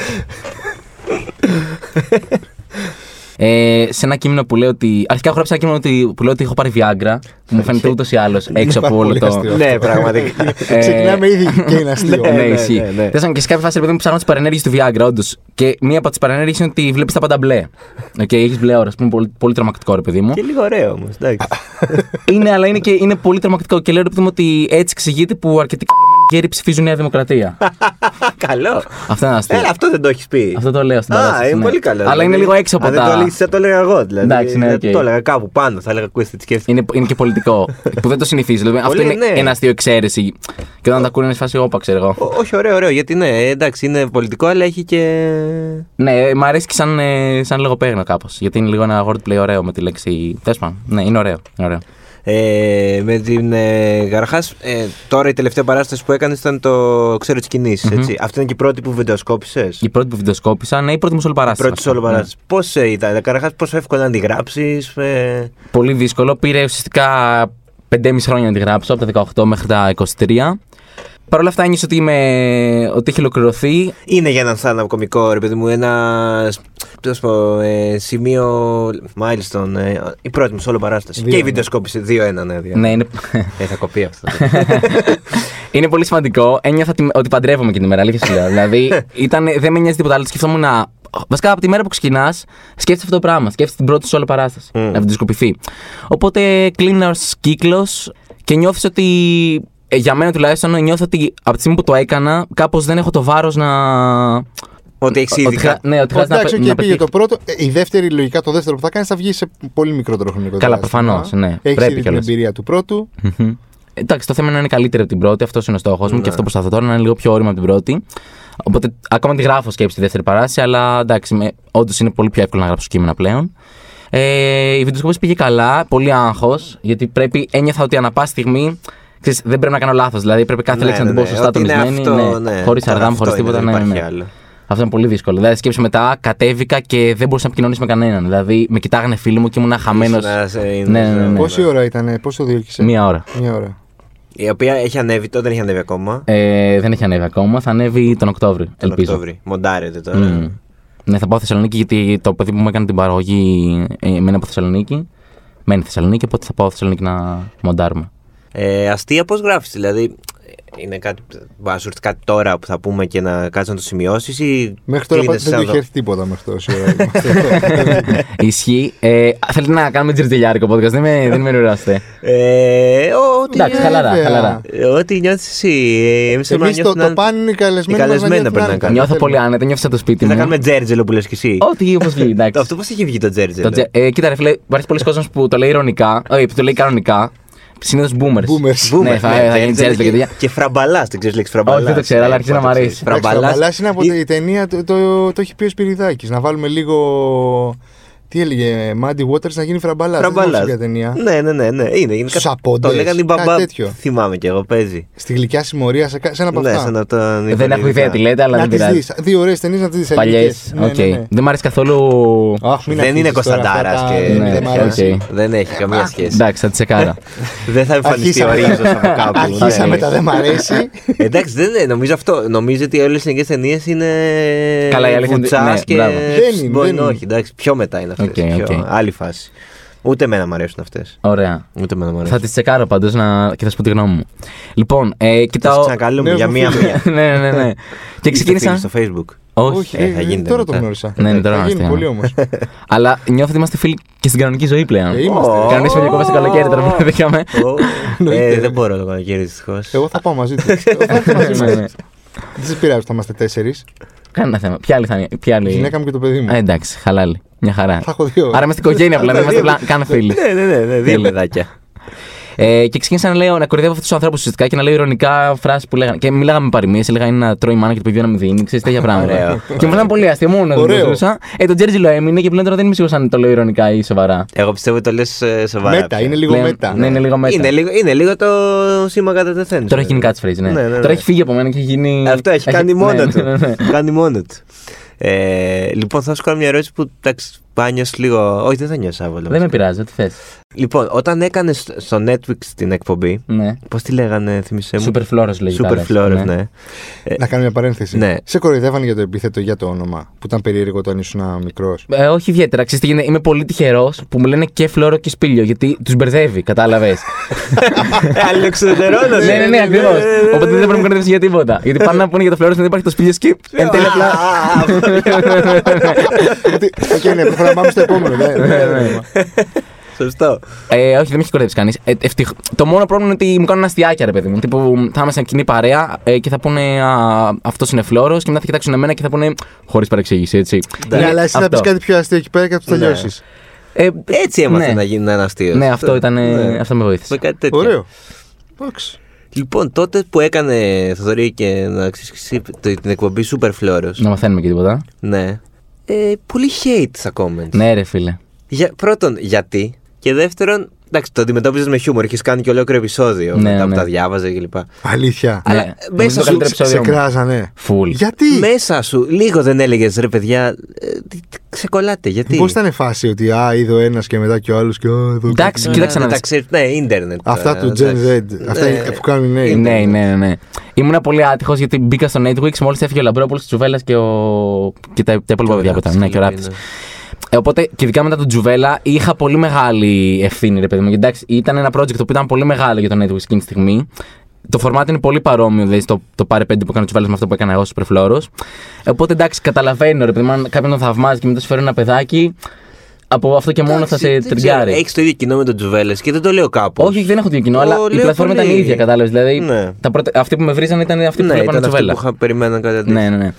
[SPEAKER 1] Ε, σε ένα κείμενο που λέει ότι. Αρχικά έχω γράψει ένα κείμενο ότι, που λέει ότι έχω πάρει Viagra. Που μου φαίνεται ούτως ή άλλως έξω
[SPEAKER 2] πάρα
[SPEAKER 1] από όλο
[SPEAKER 2] πολύ
[SPEAKER 1] το.
[SPEAKER 2] αστείο.
[SPEAKER 3] Ναι, πραγματικά.
[SPEAKER 1] Ε,
[SPEAKER 2] Ξεκινάμε ήδη και είναι αστείο.
[SPEAKER 1] Ναι,
[SPEAKER 3] ναι,
[SPEAKER 1] ισχύει.
[SPEAKER 3] ναι, ναι.
[SPEAKER 1] Τέλος πάντων, και σε κάποια φάση, ρε παιδί μου, ψάχνω τις παρενέργειες του Viagra, όντως. Και μία από τις παρενέργειες είναι ότι βλέπεις τα πάντα μπλε. Και έχεις μπλε ώρα, ας πούμε, πολύ, πολύ τρομακτικό, ρε παιδί μου.
[SPEAKER 3] Και λίγο ωραίο όμως, εντάξει.
[SPEAKER 1] είναι, αλλά είναι, και, είναι πολύ τρομακτικό. Και λέω, ρε παιδί μου, ότι έτσι εξηγείται που αρκετοί καυλωμένοι γέροι ψηφίζουν Νέα Δημοκρατία.
[SPEAKER 3] Καλό.
[SPEAKER 1] Αυτό είναι αστείο.
[SPEAKER 3] Έλα, αυτό δεν το έχεις πει.
[SPEAKER 1] Αυτό το λέω στην
[SPEAKER 3] Α,
[SPEAKER 1] παράσταση.
[SPEAKER 3] είναι
[SPEAKER 1] ναι.
[SPEAKER 3] πολύ καλό.
[SPEAKER 1] Αλλά είναι
[SPEAKER 3] δηλαδή.
[SPEAKER 1] λίγο έξω από
[SPEAKER 3] Αν
[SPEAKER 1] τα.
[SPEAKER 3] δεν το έλεγες, θα το έλεγα εγώ. Δηλαδή.
[SPEAKER 1] Εντάξει, ναι,
[SPEAKER 3] Δεν
[SPEAKER 1] οκ.
[SPEAKER 3] Το έλεγα κάπου πάνω, θα έλεγα ακούστε τη σκέφτεται.
[SPEAKER 1] Είναι, είναι και πολιτικό. που δεν το συνηθίζει. Δηλαδή, αυτό
[SPEAKER 3] Πολύ,
[SPEAKER 1] είναι
[SPEAKER 3] ναι.
[SPEAKER 1] ένα αστείο εξαίρεση. Και όταν τα ακούνε, είναι σε φάση όπα, ξέρω εγώ.
[SPEAKER 3] Ό- Όχι, ωραίο, ωραίο. Γιατί ναι, εντάξει, είναι πολιτικό, αλλά έχει και.
[SPEAKER 1] Ναι, μ' αρέσει και σαν, ε, σαν λογοπαίγνιο κάπως. Γιατί είναι λίγο ένα wordplay ωραίο με τη λέξη. Τέλος πάντων. Ναι, είναι ωραίο. Είναι ωραίο.
[SPEAKER 3] Ε, με την. Ε, Καταρχάς, ε, τώρα η τελευταία παράσταση που έκανες ήταν το ξέρω τη κινηση έτσι. Αυτή είναι και η πρώτη που βιντεοσκόπησες;
[SPEAKER 1] Η πρώτη που βιντεοσκόπησα, ναι, η πρώτη μου σε όλη παράσταση.
[SPEAKER 3] Πρώτη όλο παράσταση. Πώς ήταν, καταρχάς, πόσο εύκολο να τη γράψεις. Ε,
[SPEAKER 1] Πολύ δύσκολο. Πήρε ουσιαστικά 5,5 χρόνια να τη γράψω, από τα 18 μέχρι τα 23. Παρ' όλα αυτά ένιωσα ότι, είμαι, ότι έχει ολοκληρωθεί.
[SPEAKER 3] είναι για έναν stand-up κωμικό, ρε παιδί μου, ένα πώς να πω, ε, σημείο milestone. Ε, η πρώτη μου όλο παράσταση.
[SPEAKER 2] Δύο,
[SPEAKER 3] και η
[SPEAKER 2] ναι.
[SPEAKER 3] βιντεοσκόπηση 2-1, ναι. δύο.
[SPEAKER 1] Ναι, είναι,
[SPEAKER 3] Ε, θα κοπεί αυτό.
[SPEAKER 1] είναι πολύ σημαντικό. Ένιωθα ότι- ότι παντρεύομαι και την ημέρα, αλήθεια σου λέω. δηλαδή, ήταν, δεν με νοιάζει τίποτα άλλο. Σκεφτόμουν να. Βασικά από τη μέρα που ξεκινάς, σκέφτεσαι αυτό το πράγμα. Σκέφτεσαι την πρώτη σου όλη παράσταση.
[SPEAKER 3] Μμ.
[SPEAKER 1] Να βιντεοσκοπηθεί. Οπότε κλείνει ένα κύκλος και νιώθεις ότι. Ε, Για μένα τουλάχιστον νιώθω ότι από τη στιγμή που το έκανα, κάπως δεν έχω το βάρος να.
[SPEAKER 3] Ότι έχεις
[SPEAKER 1] ότι
[SPEAKER 3] ήδη.
[SPEAKER 1] χρεια- Ναι, ότι χρειάζεται
[SPEAKER 2] Εντάξει,
[SPEAKER 1] να,
[SPEAKER 2] και
[SPEAKER 1] να
[SPEAKER 2] πήγε
[SPEAKER 1] πετύχω.
[SPEAKER 2] το πρώτο. Ε, Η δεύτερη, λογικά το δεύτερο που θα κάνεις θα βγει σε πολύ μικρότερο χρονικό
[SPEAKER 1] Καλά,
[SPEAKER 2] διάστημα.
[SPEAKER 1] προφανώς, ναι.
[SPEAKER 2] Έχεις
[SPEAKER 1] Πρέπει
[SPEAKER 2] ήδη την
[SPEAKER 1] κιόλας.
[SPEAKER 2] εμπειρία του πρώτου.
[SPEAKER 1] Μμμ. Εντάξει, το θέμα είναι να είναι καλύτερη από την πρώτη. Αυτός είναι ο στόχος μου
[SPEAKER 3] Ναι.
[SPEAKER 1] και αυτό προσπαθώ τώρα να είναι λίγο πιο όρημα από την πρώτη. Οπότε ακόμα τη γράφω σκέψη τη δεύτερη παράσταση, αλλά εντάξει, όντως είναι πολύ πιο εύκολο να γράψω κείμενα πλέον. Ε, η βιντεοσκόπηση πήγε καλά, πολύ άγχος, γιατί πρέπει, ένιωθα ότι ανά πάση στιγμή ξέρεις, δεν πρέπει να κάνω λάθος. Δηλαδή πρέπει κάθε
[SPEAKER 3] Ναι,
[SPEAKER 1] λέξη
[SPEAKER 3] ναι,
[SPEAKER 1] να την πω
[SPEAKER 3] ναι,
[SPEAKER 1] σωστά
[SPEAKER 3] ότι είναι
[SPEAKER 1] τονισμένη.
[SPEAKER 3] αυτό,
[SPEAKER 1] ναι,
[SPEAKER 3] ναι.
[SPEAKER 1] Χωρίς
[SPEAKER 3] Τώρα
[SPEAKER 1] αργά,
[SPEAKER 3] αυτό
[SPEAKER 1] χωρίς
[SPEAKER 3] είναι,
[SPEAKER 1] τίποτα.
[SPEAKER 3] δεν
[SPEAKER 1] Ναι, ναι,
[SPEAKER 3] υπάρχει
[SPEAKER 1] ναι.
[SPEAKER 3] άλλο.
[SPEAKER 1] Αυτό είναι πολύ δύσκολο. Δηλαδή, σκέψη μετά, κατέβηκα και δεν μπορούσα να επικοινωνήσω με κανέναν. Δηλαδή, με κοιτάγανε φίλοι μου και ήμουν χαμένος.
[SPEAKER 3] Ήσουν, σε-
[SPEAKER 1] Ναι, ναι, ναι, ναι.
[SPEAKER 2] Πόση ώρα ήταν, πόσο διήρκησε;
[SPEAKER 1] Μία ώρα.
[SPEAKER 2] Μία ώρα.
[SPEAKER 3] Η οποία έχει ανέβει, τότε δεν έχει ανέβει ακόμα.
[SPEAKER 1] Ε, δεν έχει ανέβει ακόμα. Θα ανέβει τον Οκτώβριο.
[SPEAKER 3] Τον
[SPEAKER 1] ελπίζω.
[SPEAKER 3] Οκτώβρη. Μοντάρεται τώρα.
[SPEAKER 1] Μμμ. Ναι, θα πάω Θεσσαλονίκη γιατί το παιδί που μου έκανε την παραγωγή ε, μένει από Θεσσαλονίκη. Μένει Θεσσαλονίκη, οπότε θα πάω Θεσσαλονίκη να μοντάρουμε.
[SPEAKER 3] Ε, αστεία πώς γράφεις, δηλαδή. Είναι κάτι, μπορεί να σου έρθει κάτι τώρα που θα πούμε και να κάτσεις να το σημειώσεις ή.
[SPEAKER 2] Μέχρι τώρα
[SPEAKER 3] κλείνεσαι
[SPEAKER 2] δεν
[SPEAKER 3] να
[SPEAKER 2] του είχε έρθει τίποτα μέχρι τόση ώρα.
[SPEAKER 1] Ισχύει. Ε, θέλετε να κάνουμε τζερτζελιάρικο podcast, δεν με, δεν με εννοειράστε.
[SPEAKER 3] Ε, ό,τι
[SPEAKER 1] Εντάξει, χαλαρά,
[SPEAKER 2] βέβαια.
[SPEAKER 1] χαλαρά.
[SPEAKER 3] Ε, Ό,τι νιώθεις εσύ. Εμείς θέλουμε να
[SPEAKER 2] Εμεί το,
[SPEAKER 3] νιώθουμε.
[SPEAKER 2] το παν είναι οι καλεσμένοι.
[SPEAKER 3] οι
[SPEAKER 2] μας
[SPEAKER 3] καλεσμένοι
[SPEAKER 2] νιώθουν
[SPEAKER 3] πρέπει να
[SPEAKER 2] άνετα.
[SPEAKER 3] κάνουν.
[SPEAKER 1] Νιώθω
[SPEAKER 2] Δεν
[SPEAKER 1] πολύ
[SPEAKER 2] θέλουμε.
[SPEAKER 1] άνετα, νιώθω σαν το σπίτι
[SPEAKER 3] Τι θα
[SPEAKER 1] μου.
[SPEAKER 3] κάνουμε τζέρτζελο που λες κι εσύ.
[SPEAKER 1] Ό,τι όπως βγει, εντάξει.
[SPEAKER 3] Αυτό πώς έχει βγει το τζέρτζελο;
[SPEAKER 1] Το τζε- ε, κοίτα, ρε φίλε, υπάρχει πολλοί κόσμος που το λέει ηρωνικά, όχι, που το λέει κανονικά. Συνήθως boomers.
[SPEAKER 2] Boomers.
[SPEAKER 1] Ναι, θα, θα γίνει τζέρτζελο και τέτοια.
[SPEAKER 3] Και φραμπαλάς, δεν ξέρεις λέξη φραμπαλάς.
[SPEAKER 1] Όχι, δεν το ξέρω, αλλά αρχίζει να μ' αρέσει.
[SPEAKER 3] Φραμπαλάς.
[SPEAKER 2] Αλλά είναι από η ταινία, το, το, το έχει πει ο Σπυριδάκης. Να βάλουμε λίγο. Τι έλεγε, Μάντι Waters να γίνει φραμπαλάς.
[SPEAKER 3] Φραμπαλάς.
[SPEAKER 2] για ταινία.
[SPEAKER 3] Ναι, ναι, ναι, ναι. Είναι, είναι
[SPEAKER 2] Στους
[SPEAKER 3] κα-
[SPEAKER 2] απόντες,
[SPEAKER 3] Το λέγανε οι
[SPEAKER 2] κάτι
[SPEAKER 3] μπαμπά.
[SPEAKER 2] τέτοιο.
[SPEAKER 3] Θυμάμαι κι εγώ, παίζει.
[SPEAKER 2] Στη γλυκιά συμμορία, σε, κα- σε ένα από
[SPEAKER 3] Ναι,
[SPEAKER 2] αυτά.
[SPEAKER 3] σαν να το.
[SPEAKER 1] Δεν έχω ιδέα τι λέτε, αλλά
[SPEAKER 2] να
[SPEAKER 1] δεν
[SPEAKER 2] τις
[SPEAKER 1] πειράζει.
[SPEAKER 2] δεις. Δύο ωραίες ταινίες να τις δεις.
[SPEAKER 1] Παλιές. Οκ. Δεν μ' αρέσει καθόλου.
[SPEAKER 2] Αχ, μην
[SPEAKER 3] Δεν είναι
[SPEAKER 2] αρχίσεις τώρα
[SPEAKER 3] Κωνσταντάρας
[SPEAKER 2] αυτά τα-
[SPEAKER 3] και.
[SPEAKER 1] Ναι,
[SPEAKER 2] δεν μ'
[SPEAKER 1] οκ.
[SPEAKER 2] αρέσει.
[SPEAKER 3] Δεν έχει καμία σχέση.
[SPEAKER 1] Εντάξει, θα τη τσεκάρα.
[SPEAKER 3] Δεν θα εμφανιστεί ο
[SPEAKER 2] Αρχίσαμε.
[SPEAKER 3] Ρίζος από κάπου.
[SPEAKER 2] Αρχίσαμε
[SPEAKER 3] Ναι.
[SPEAKER 2] τα δεν μ' αρέσει.
[SPEAKER 3] Εντάξει, δεν είναι. Νομίζω αυτό. Νομίζω ότι όλες οι ελληνικέ ταινίες είναι.
[SPEAKER 1] Καλά, η αλήθεια είναι-
[SPEAKER 3] βουτσάς
[SPEAKER 1] ναι,
[SPEAKER 3] και.
[SPEAKER 1] μπράβο.
[SPEAKER 2] Δεν είναι,
[SPEAKER 3] Μπορεί
[SPEAKER 2] δεν
[SPEAKER 3] να
[SPEAKER 2] είναι.
[SPEAKER 3] όχι, εντάξει. Πιο μετά είναι αυτέ.
[SPEAKER 1] Οκ, οκ.
[SPEAKER 3] Άλλη φάση. Ούτε εμένα μου αρέσουν αυτές.
[SPEAKER 1] Ωραία.
[SPEAKER 3] Ούτε εμένα μου
[SPEAKER 1] Θα
[SPEAKER 3] αρέσουν.
[SPEAKER 1] τις τσεκάρω πάντως να... και θα σου πω τη γνώμη μου. Λοιπόν, ε,
[SPEAKER 3] Θα
[SPEAKER 1] κοιτάω.
[SPEAKER 3] σε ξανακαλούμε
[SPEAKER 2] Ναι,
[SPEAKER 3] για
[SPEAKER 2] μου
[SPEAKER 3] μία-μία.
[SPEAKER 1] ναι, ναι, ναι. και ξεκίνησα.
[SPEAKER 3] Στο Facebook.
[SPEAKER 1] Όχι.
[SPEAKER 3] ε, θα
[SPEAKER 2] ε,
[SPEAKER 3] γίνεται
[SPEAKER 2] τώρα
[SPEAKER 3] μετά.
[SPEAKER 2] το γνώρισα.
[SPEAKER 1] Ναι, ναι, τώρα
[SPEAKER 2] θα γίνει
[SPEAKER 1] είμαστε.
[SPEAKER 2] πολύ όμως.
[SPEAKER 1] Αλλά νιώθω ότι είμαστε φίλοι και στην κανονική ζωή πλέον.
[SPEAKER 2] Ε, είμαστε.
[SPEAKER 3] Ω.
[SPEAKER 1] Κανονίσουμε διακοπέ το καλοκαίρι τώρα που βρεθήκαμε.
[SPEAKER 3] Ω, ε, Δεν μπορώ το καλοκαίρι δυστυχώς.
[SPEAKER 2] Εγώ θα πάω μαζί τους. Εγώ θα έρθω μαζί
[SPEAKER 1] Ναι, ναι.
[SPEAKER 2] σας. Δεν σε πειράζει που θα είμαστε τέσσερις.
[SPEAKER 1] Κανένα θέμα. Ποια άλλη θα είναι. Ποια
[SPEAKER 2] Η
[SPEAKER 1] άλλη.
[SPEAKER 2] γυναίκα μου και το παιδί
[SPEAKER 1] Ε,
[SPEAKER 2] μου.
[SPEAKER 1] εντάξει, χαλάλη. Μια χαρά.
[SPEAKER 2] Θα έχω δύο.
[SPEAKER 1] Άρα είμαστε οικογένεια απλά, δεν είμαστε απλά καν φίλοι.
[SPEAKER 3] Ναι, ναι, ναι, ναι, δύο
[SPEAKER 1] Τέλεια.
[SPEAKER 3] παιδάκια.
[SPEAKER 1] Ε, και ξεκίνησα να λέω να κορυδεύω αυτούς τους ανθρώπους ουσιαστικά και να λέω ηρωνικά φράσεις που λέγανε. Και μιλάγαμε με παροιμίες, έλεγα είναι να τρώει η μάνα και το παιδί να μην δίνει, ξέρεις τέτοια πράγματα.
[SPEAKER 3] Ωραίο.
[SPEAKER 1] και μου ήταν πολύ αστείο, μόνο δεν
[SPEAKER 2] Ωραίο.
[SPEAKER 1] μπορούσα. Ε, το Τζέρτζιλο έμεινε και πλέον τώρα δεν είμαι σίγουρος αν το λέω ηρωνικά ή σοβαρά.
[SPEAKER 3] Εγώ πιστεύω ότι το λες σοβαρά.
[SPEAKER 2] Μέτα,
[SPEAKER 3] πια.
[SPEAKER 2] είναι λίγο
[SPEAKER 1] Πλέον-
[SPEAKER 2] μέτα.
[SPEAKER 1] Ναι, είναι λίγο μέτα.
[SPEAKER 3] Είναι λίγο, είναι λίγο το σήμα κατά τεθέν.
[SPEAKER 1] Τώρα έχει γίνει catchphrase, ναι.
[SPEAKER 3] Ναι, ναι, ναι.
[SPEAKER 1] Τώρα έχει φύγει από μένα και έχει γίνει.
[SPEAKER 3] Αυτό έχει κάνει μόνο
[SPEAKER 1] ναι,
[SPEAKER 3] του.
[SPEAKER 1] ναι, ναι.
[SPEAKER 3] Κάνει μόνο του. Ε, λοιπόν, θα σου κάνω μια ερώτηση που εντάξει, πάει να νιώσεις λίγο. Όχι, δεν θα νιώσει άβολο.
[SPEAKER 1] Δεν με πειράζει, ό,τι θες.
[SPEAKER 3] Λοιπόν, όταν έκανες στο Netflix την εκπομπή,
[SPEAKER 1] Ναι.
[SPEAKER 3] πώς τη λέγανε, θυμίσέ μου;
[SPEAKER 1] Super Flores λέγεται.
[SPEAKER 3] Super Flores, ναι. Ε,
[SPEAKER 2] Να κάνω μια παρένθεση.
[SPEAKER 3] Ναι.
[SPEAKER 2] Σε κοροϊδεύανε για το επίθετο για το όνομα που ήταν περίεργο όταν ήσουν μικρός.
[SPEAKER 1] Ε, όχι ιδιαίτερα. Ξέρεις τι γίνεται, είμαι πολύ τυχερός που μου λένε και φλόρο και σπήλιο γιατί τους μπερδεύει, κατάλαβες.
[SPEAKER 3] Αλληλεξουδετερώνονται.
[SPEAKER 1] ναι, ναι, ναι, ακριβώς. Οπότε δεν πρέπει να με κάνετε για τίποτα. Γιατί πάνε να πούνε για το φλόρο και δεν υπάρχει το σπήλιο και εν τέλει απλά.
[SPEAKER 2] Ότι, οκ, ναι, προχωράμε πάμε στο επόμενο. ναι, ναι, ναι, ναι.
[SPEAKER 3] Σωστό.
[SPEAKER 1] Ε, όχι, δεν με έχει κοροϊδέψει κανείς. Ε, ευτυχ... Το μόνο πρόβλημα είναι ότι μου κάνουν αστειάκια, ρε παιδί μου. Τύπου θα είμαστε κοινή παρέα ε, και θα πούνε Αυτός είναι φλόρος και μετά θα κοιτάξουν εμένα και θα πούνε Χωρίς παρεξήγηση, έτσι.
[SPEAKER 2] Ναι,
[SPEAKER 1] Είναι
[SPEAKER 2] αλλά εσύ θα
[SPEAKER 1] αυτό.
[SPEAKER 2] πεις κάτι πιο αστείο εκεί πέρα και θα τους
[SPEAKER 3] Ναι.
[SPEAKER 2] τελειώσεις.
[SPEAKER 1] Ε,
[SPEAKER 3] Έτσι έμαθε
[SPEAKER 1] ναι.
[SPEAKER 3] να γίνει ένα αστείος.
[SPEAKER 1] Ναι, αυτό ήταν.
[SPEAKER 3] Ναι.
[SPEAKER 1] Αυτό με βοήθησε.
[SPEAKER 3] Με κάτι τέτοιο.
[SPEAKER 2] Ωραίο. Εντάξει.
[SPEAKER 3] Λοιπόν, τότε που έκανε Θοδωρή και να ξέρεις και εσύ το- την εκπομπή Super Flores.
[SPEAKER 1] Να μαθαίνουμε και τίποτα.
[SPEAKER 3] Ναι. Ε, πολύ hate στα comments.
[SPEAKER 1] Ναι, ρε φίλε.
[SPEAKER 3] Για, πρώτον, γιατί. Και δεύτερον, εντάξει, το αντιμετώπιζες με χιούμορ. Έχεις κάνει και ολόκληρο επεισόδιο
[SPEAKER 1] Ναι,
[SPEAKER 3] μετά που
[SPEAKER 1] ναι.
[SPEAKER 3] τα διάβαζε κλπ.
[SPEAKER 2] Αλήθεια.
[SPEAKER 3] Αλλά
[SPEAKER 1] Ναι.
[SPEAKER 3] μέσα
[SPEAKER 1] Νομίζω το
[SPEAKER 3] σου-
[SPEAKER 1] καλύτερο
[SPEAKER 2] Σε
[SPEAKER 1] επεισόδιο μου.
[SPEAKER 2] κράζανε.
[SPEAKER 1] Φουλ.
[SPEAKER 2] Γιατί;
[SPEAKER 3] Μέσα σου λίγο δεν έλεγες ρε παιδιά. ε, τι- τι- ξεκολλάτε, γιατί;
[SPEAKER 2] Πώς ήταν φάση ότι α, είδε ο ένας και μετά και ο άλλος και. «Α, εδώ
[SPEAKER 1] Εντάξει,
[SPEAKER 2] κάτι».
[SPEAKER 1] κοίταξε να
[SPEAKER 3] τα
[SPEAKER 1] δεις.
[SPEAKER 3] ξέρεις, ναι, ίντερνετ.
[SPEAKER 2] Αυτά
[SPEAKER 3] ε,
[SPEAKER 2] του Gen Z.
[SPEAKER 3] εντάξει.
[SPEAKER 2] Αυτά
[SPEAKER 3] Ναι.
[SPEAKER 2] που κάνουν οι νέοι.
[SPEAKER 1] Ναι, ναι, ναι, ναι. Ήμουν πολύ άτυχος γιατί μπήκα στο Netflix μόλις έφυγε ο Λαμπρόπουλος τη Τζουβέλλα και, ο... και τα, τα υπόλοιπα παιδιά που ήταν. Ναι, και ο Ράπτης. Ε, οπότε και ειδικά μετά τον Τζουβέλα είχα πολύ μεγάλη ευθύνη, ρε παιδί μου. Γιατί εντάξει, ήταν ένα project που ήταν πολύ μεγάλο για το Netflix εκείνη τη στιγμή. Το format είναι πολύ παρόμοιο, δηλαδή στο το πάρε 5 που έκανε ο Τζουβέλας με αυτό που έκανα εγώ στο Πρεφλόρο. Οπότε εντάξει, καταλαβαίνω, ρε παιδί μου, αν κάποιον τον θαυμάζει και μετά σου φέρει ένα παιδάκι, από αυτό και μόνο θα σε τριγκάρει.
[SPEAKER 3] Έχεις το ίδιο κοινό με τον Τζουβέλε και δεν το λέω κάπου.
[SPEAKER 1] Όχι, όχι, δεν έχω το κοινό,
[SPEAKER 3] Το
[SPEAKER 1] αλλά η
[SPEAKER 3] λέω
[SPEAKER 1] πλατφόρμα
[SPEAKER 3] πολύ.
[SPEAKER 1] ήταν η ίδια, κατάλαβες. Δηλαδή,
[SPEAKER 3] Ναι.
[SPEAKER 1] τα πρώτα, αυτοί που με βρίζανε ήταν αυτοί που
[SPEAKER 3] ναι,
[SPEAKER 1] βλέπανε
[SPEAKER 3] ήταν αυτοί
[SPEAKER 1] Τζουβέλα.
[SPEAKER 3] που είχα περιμέναν κάτι τέτοιο.
[SPEAKER 1] Ναι, ναι, ναι.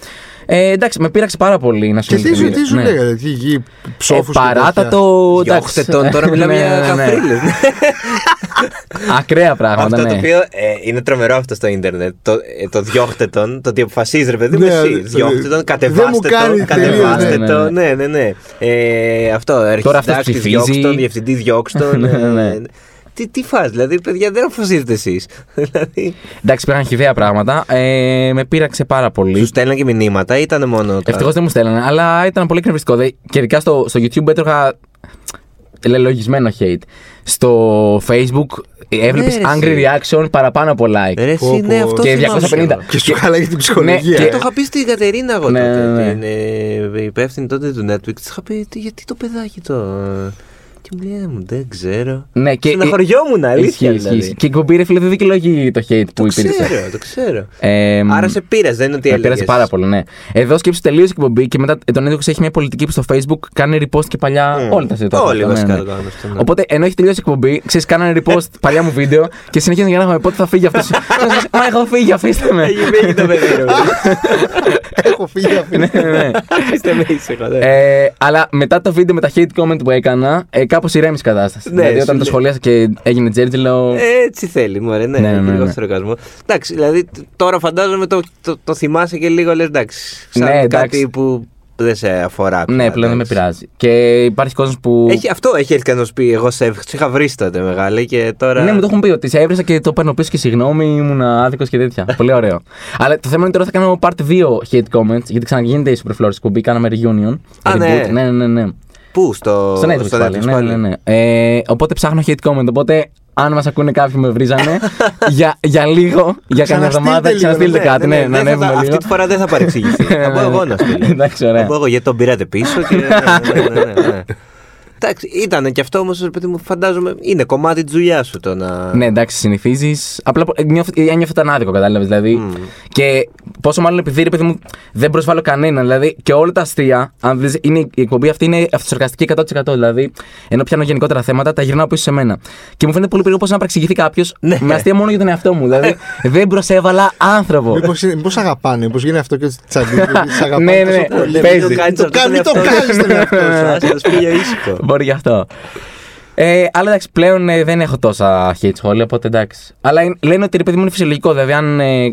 [SPEAKER 1] Ε, εντάξει, με πείραξε πάρα πολύ να σου
[SPEAKER 2] Και τι σου,
[SPEAKER 1] ειλικρινής.
[SPEAKER 2] τι σου
[SPEAKER 1] Ναι.
[SPEAKER 2] λέγατε, τι γη, ψόφους.
[SPEAKER 1] Ε, παράτα το.
[SPEAKER 3] Διώχτε τον, τώρα μιλάμε
[SPEAKER 1] Ναι,
[SPEAKER 3] για
[SPEAKER 1] ναι, ναι.
[SPEAKER 3] καφρίλες.
[SPEAKER 1] Ακραία πράγματα,
[SPEAKER 3] Αυτό
[SPEAKER 1] ναι.
[SPEAKER 3] το οποίο ε, είναι τρομερό αυτό στο ίντερνετ. Το, ε, το διώχτε τον, το ότι αποφασίζεις ρε παιδί μου
[SPEAKER 2] Ναι,
[SPEAKER 3] εσύ.
[SPEAKER 2] ναι,
[SPEAKER 3] Διώχτε τον,
[SPEAKER 2] δεν
[SPEAKER 3] κατεβάστε
[SPEAKER 2] μου κάνει
[SPEAKER 3] τον,
[SPEAKER 2] τελείως,
[SPEAKER 3] κατεβάστε
[SPEAKER 1] ναι,
[SPEAKER 3] τον. Ναι, ναι, ναι. Ε, αυτό,
[SPEAKER 1] Τώρα αυτός
[SPEAKER 3] αρχιτάκτη
[SPEAKER 1] ψηφίζει.
[SPEAKER 3] διώξτε τον, διευθυντής διώξτε τον.
[SPEAKER 1] Ναι, ναι, ναι.
[SPEAKER 3] ε, Τι, τι φας, δηλαδή, παιδιά, δεν αποφασίζετε εσείς. δηλαδή,
[SPEAKER 1] Εντάξει, πήγαν χιδέα πράγματα. Ε, με πείραξε πάρα
[SPEAKER 3] σου
[SPEAKER 1] πολύ.
[SPEAKER 3] στέλναν και μηνύματα ή ήταν μόνο. τα-
[SPEAKER 1] Ευτυχώς δεν μου στέλνανε, αλλά ήταν πολύ εκνευριστικό. Δε- Και ειδικά στο, στο YouTube έτρωγα λελογισμένο hate. Στο Facebook έβλεπες
[SPEAKER 3] Ναι, ρε,
[SPEAKER 1] angry
[SPEAKER 3] εσύ.
[SPEAKER 1] reaction παραπάνω από like.
[SPEAKER 3] Ρε,
[SPEAKER 2] Πω,
[SPEAKER 3] εσύ, ναι,
[SPEAKER 2] πω.
[SPEAKER 3] αυτό
[SPEAKER 1] Και
[SPEAKER 3] θυμάμαι
[SPEAKER 1] 250.
[SPEAKER 3] εγώ.
[SPEAKER 2] Και σου χάλαγε την ψυχολογία.
[SPEAKER 1] Ναι,
[SPEAKER 3] Και
[SPEAKER 1] και-
[SPEAKER 3] το είχα πει στην Κατερίνα εγώ
[SPEAKER 1] Ναι,
[SPEAKER 3] τότε,
[SPEAKER 1] ναι, ναι.
[SPEAKER 3] την ε, υπεύθυνη τότε του Netflix. Της είχα πει «Τι- γιατί το παιδάκι το. Ε;» Και μου λέει «Ε, μου δεν ξέρω.
[SPEAKER 1] Ναι, και.
[SPEAKER 3] Συναχωριόμουν, αλήθεια.
[SPEAKER 1] Ισχύει, ισχύει.
[SPEAKER 3] δηλαδή.
[SPEAKER 1] Και η εκπομπή, ρε φίλε, δεν δικαιολογεί το hate
[SPEAKER 3] Το
[SPEAKER 1] που υπήρξε.
[SPEAKER 3] ξέρω, το ξέρω.
[SPEAKER 1] Ε,
[SPEAKER 3] Άρα σε πήρε, δεν είναι ότι
[SPEAKER 1] Με
[SPEAKER 3] έλεγες.
[SPEAKER 1] πέρασε πάρα πολύ, ναι. Εδώ σκέψου τελείωσε η εκπομπή και μετά ε, το Netflix έχει μια πολιτική που στο Facebook κάνει repost και παλιά.
[SPEAKER 3] Μμ.
[SPEAKER 1] Όλα τα ζητώ.
[SPEAKER 3] Όλοι βασικά το κάνουν αυτό. ναι.
[SPEAKER 1] Οπότε ενώ έχει τελειώσει η εκπομπή, ξέρεις, κάνανε repost παλιά μου βίντεο και συνεχίζουν για να έχουμε πότε θα φύγει αυτός. Μα έχω φύγει, αφήστε με.
[SPEAKER 3] Έχει φύγει το παιδί ρε.
[SPEAKER 2] Έχω φύγει αυτή.
[SPEAKER 1] Ναι, ναι, ναι.
[SPEAKER 3] Είστε με ήσυχο, ναι.
[SPEAKER 1] Ε, αλλά μετά το βίντεο με τα hate comment που έκανα, ε, κάπως ηρέμησε η κατάσταση.
[SPEAKER 3] Ναι,
[SPEAKER 1] δηλαδή
[SPEAKER 3] σου
[SPEAKER 1] όταν το
[SPEAKER 3] λέει.
[SPEAKER 1] σχολίασα και έγινε τζέρτζι, λέω.
[SPEAKER 3] Έτσι θέλει, μωρέ, ναι,
[SPEAKER 1] Ναι,
[SPEAKER 3] ναι,
[SPEAKER 1] ναι, ναι.
[SPEAKER 3] λίγο σαρκασμό. Εντάξει, δηλαδή τ- τώρα φαντάζομαι το, το, το θυμάσαι και λίγο λες εντάξει. Σαν
[SPEAKER 1] Ναι,
[SPEAKER 3] κάτι
[SPEAKER 1] εντάξει.
[SPEAKER 3] που δεν σε αφορά. πια,
[SPEAKER 1] Ναι, πλέον δεν με
[SPEAKER 3] εντάξει.
[SPEAKER 1] πειράζει. Και υπάρχει κόσμος που.
[SPEAKER 3] Έχει, αυτό έχει έρθει κανένα να σου πει. Εγώ σε, σε είχα βρει τότε μεγάλη και τώρα.
[SPEAKER 1] Ναι, μου το έχουν πει ότι σε έβρισα και το παίρνω πίσω και συγγνώμη, ήμουν άδικος και τέτοια. Πολύ ωραίο. Αλλά το θέμα είναι τώρα θα κάνω part 2 hate comments, γιατί ξαναγίνεται η Super Flores εκπομπή, κάναμε reunion.
[SPEAKER 3] Α,
[SPEAKER 1] reboot.
[SPEAKER 3] ναι.
[SPEAKER 1] ναι, ναι, ναι.
[SPEAKER 3] Πού, στο,
[SPEAKER 1] Στο Netflix πάλι. Ναι, ναι, ναι. Ε, οπότε ψάχνω hate comment. Οπότε αν μας ακούνε κάποιοι που με βρίζανε, για, για λίγο, για καμιά
[SPEAKER 2] Ξαναστείλτε
[SPEAKER 1] εβδομάδα,
[SPEAKER 2] λίγο,
[SPEAKER 1] ξαναστείλτε κάτι. Ναι, να
[SPEAKER 3] δεν θα-
[SPEAKER 1] ανέβουμε λίγο.
[SPEAKER 3] Αυτή τη φορά δεν θα παρεξηγηθεί. θα πω εγώ να στείλω.
[SPEAKER 1] Εντάξει, ωραία.
[SPEAKER 3] Θα πω εγώ γιατί τον πήρατε πίσω και. ναι, ναι, ναι, ναι, ναι. Εντάξει, ήταν και αυτό όμως, παιδί μου, φαντάζομαι, είναι κομμάτι της δουλειάς σου το να.
[SPEAKER 1] Ναι, εντάξει, συνηθίζεις. Απλά νιώθω, ένιωθω τον άδικο, κατάλαβες. Δηλαδή. Και πόσο μάλλον επειδή ρε παιδί μου δεν προσβάλλω κανέναν. Δηλαδή και όλα τα αστεία, αν δεις, είναι, η εκπομπή αυτή είναι αυτοσαρκαστική 100%. Δηλαδή, ενώ πιάνω γενικότερα θέματα, τα γυρνάω πίσω σε μένα. Και μου φαίνεται πολύ περίεργο πώς να παρεξηγηθεί κάποιος
[SPEAKER 3] Ναι.
[SPEAKER 1] με αστεία μόνο για τον εαυτό μου. Δηλαδή, δεν προσέβαλα άνθρωπο.
[SPEAKER 2] Μήπως, είναι- μήπως αγαπάνε, μήπως γίνει αυτό και τις αντίθετες, τις αγαπάνε
[SPEAKER 1] Ναι, ναι,
[SPEAKER 2] τόσο
[SPEAKER 1] ναι.
[SPEAKER 2] πολύ.
[SPEAKER 1] Παίζει.
[SPEAKER 2] Μην
[SPEAKER 3] κάνεις
[SPEAKER 2] το
[SPEAKER 3] αυτό
[SPEAKER 2] κάνει,
[SPEAKER 3] στον
[SPEAKER 2] το
[SPEAKER 3] εαυτό
[SPEAKER 2] κάνει στον εαυτό σου.
[SPEAKER 3] Άσε το σπίτι ήσυχο.
[SPEAKER 1] Μπορεί γι' αυτό. Ε, αλλά εντάξει, πλέον ε, δεν έχω τόσα hate σχόλια, οπότε εντάξει. Αλλά είναι- λένε ότι ρε παιδί μου είναι φυσιολογικό. Δηλαδή, αν ε,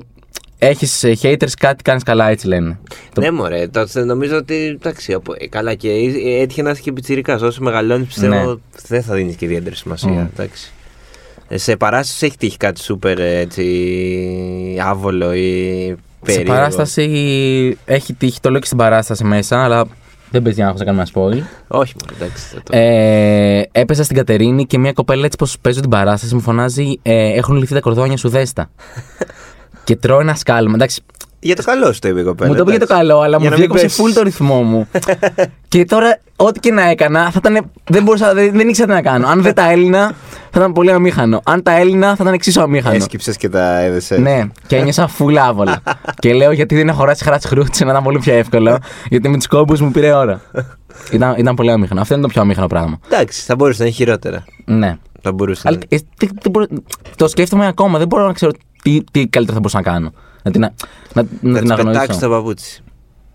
[SPEAKER 1] έχεις haters, κάτι κάνεις καλά, έτσι λένε. Το-
[SPEAKER 3] Ναι, μωρέ. Το, νομίζω ότι. Εντάξει, από, ε, καλά και ε, έτυχε να είσαι και πιτσυρικά. Όσο μεγαλώνεις, πιστεύω
[SPEAKER 1] Ναι.
[SPEAKER 3] δεν θα δίνεις και ιδιαίτερη σημασία.
[SPEAKER 1] Μμ.
[SPEAKER 3] Εντάξει. Ε, Σε παράσταση έχει τύχει κάτι σούπερ έτσι, άβολο ή
[SPEAKER 1] Σε
[SPEAKER 3] περίεργο;
[SPEAKER 1] παράσταση έχει τύχει, το λέω και στην παράσταση μέσα, αλλά δεν παίζει να έχω κάνει ένα spoil.
[SPEAKER 3] Όχι, μόνο εντάξει. θα το-
[SPEAKER 1] Ε, έπαιζα στην Κατερίνη και μια κοπέλα έτσι πως παίζω την παράσταση μου φωνάζει ε, Έχουν λυθεί τα κορδόνια σου δέστα. και τρώω ένα σκάλμα. Εντάξει,
[SPEAKER 3] Για το καλό σου το είπε η κοπέλα.
[SPEAKER 1] μου το είπε για το
[SPEAKER 3] εντάξει.
[SPEAKER 1] καλό, αλλά
[SPEAKER 3] Για
[SPEAKER 1] μου
[SPEAKER 3] να μην
[SPEAKER 1] διέκοψε
[SPEAKER 3] πέσεις.
[SPEAKER 1] full το ρυθμό μου. και τώρα, ό,τι και να έκανα, θα ήταν, δεν, μπορούσα, δεν, δεν ήξερα τι να κάνω. Αν δεν τα έλυνα, θα ήταν πολύ αμήχανο. Αν τα έλυνα, θα ήταν εξίσου αμήχανο.
[SPEAKER 3] Έσκυψες και τα έδεσες.
[SPEAKER 1] Ναι, και ένιωσα full άβολα. και λέω γιατί δεν έχω χωράσει χαρά χρούτσε να ήταν πολύ πιο εύκολο. γιατί με τους κόμπους μου πήρε ώρα. ήταν, ήταν πολύ αμήχανο. Αυτό είναι το πιο αμήχανο πράγμα.
[SPEAKER 3] Εντάξει, θα μπορούσε να είναι χειρότερα.
[SPEAKER 1] Ναι.
[SPEAKER 3] Θα μπορούσε
[SPEAKER 1] Αλλά
[SPEAKER 3] να
[SPEAKER 1] ε, τι- τι μπορώ- το σκέφτομαι ακόμα. Δεν μπορώ να ξέρω τι, τι καλύτερο θα μπορούσα να κάνω. Να την, να, να, να
[SPEAKER 3] Να
[SPEAKER 1] την
[SPEAKER 3] τη
[SPEAKER 1] αγνοήσω.
[SPEAKER 3] πετάξεις το παπούτσι.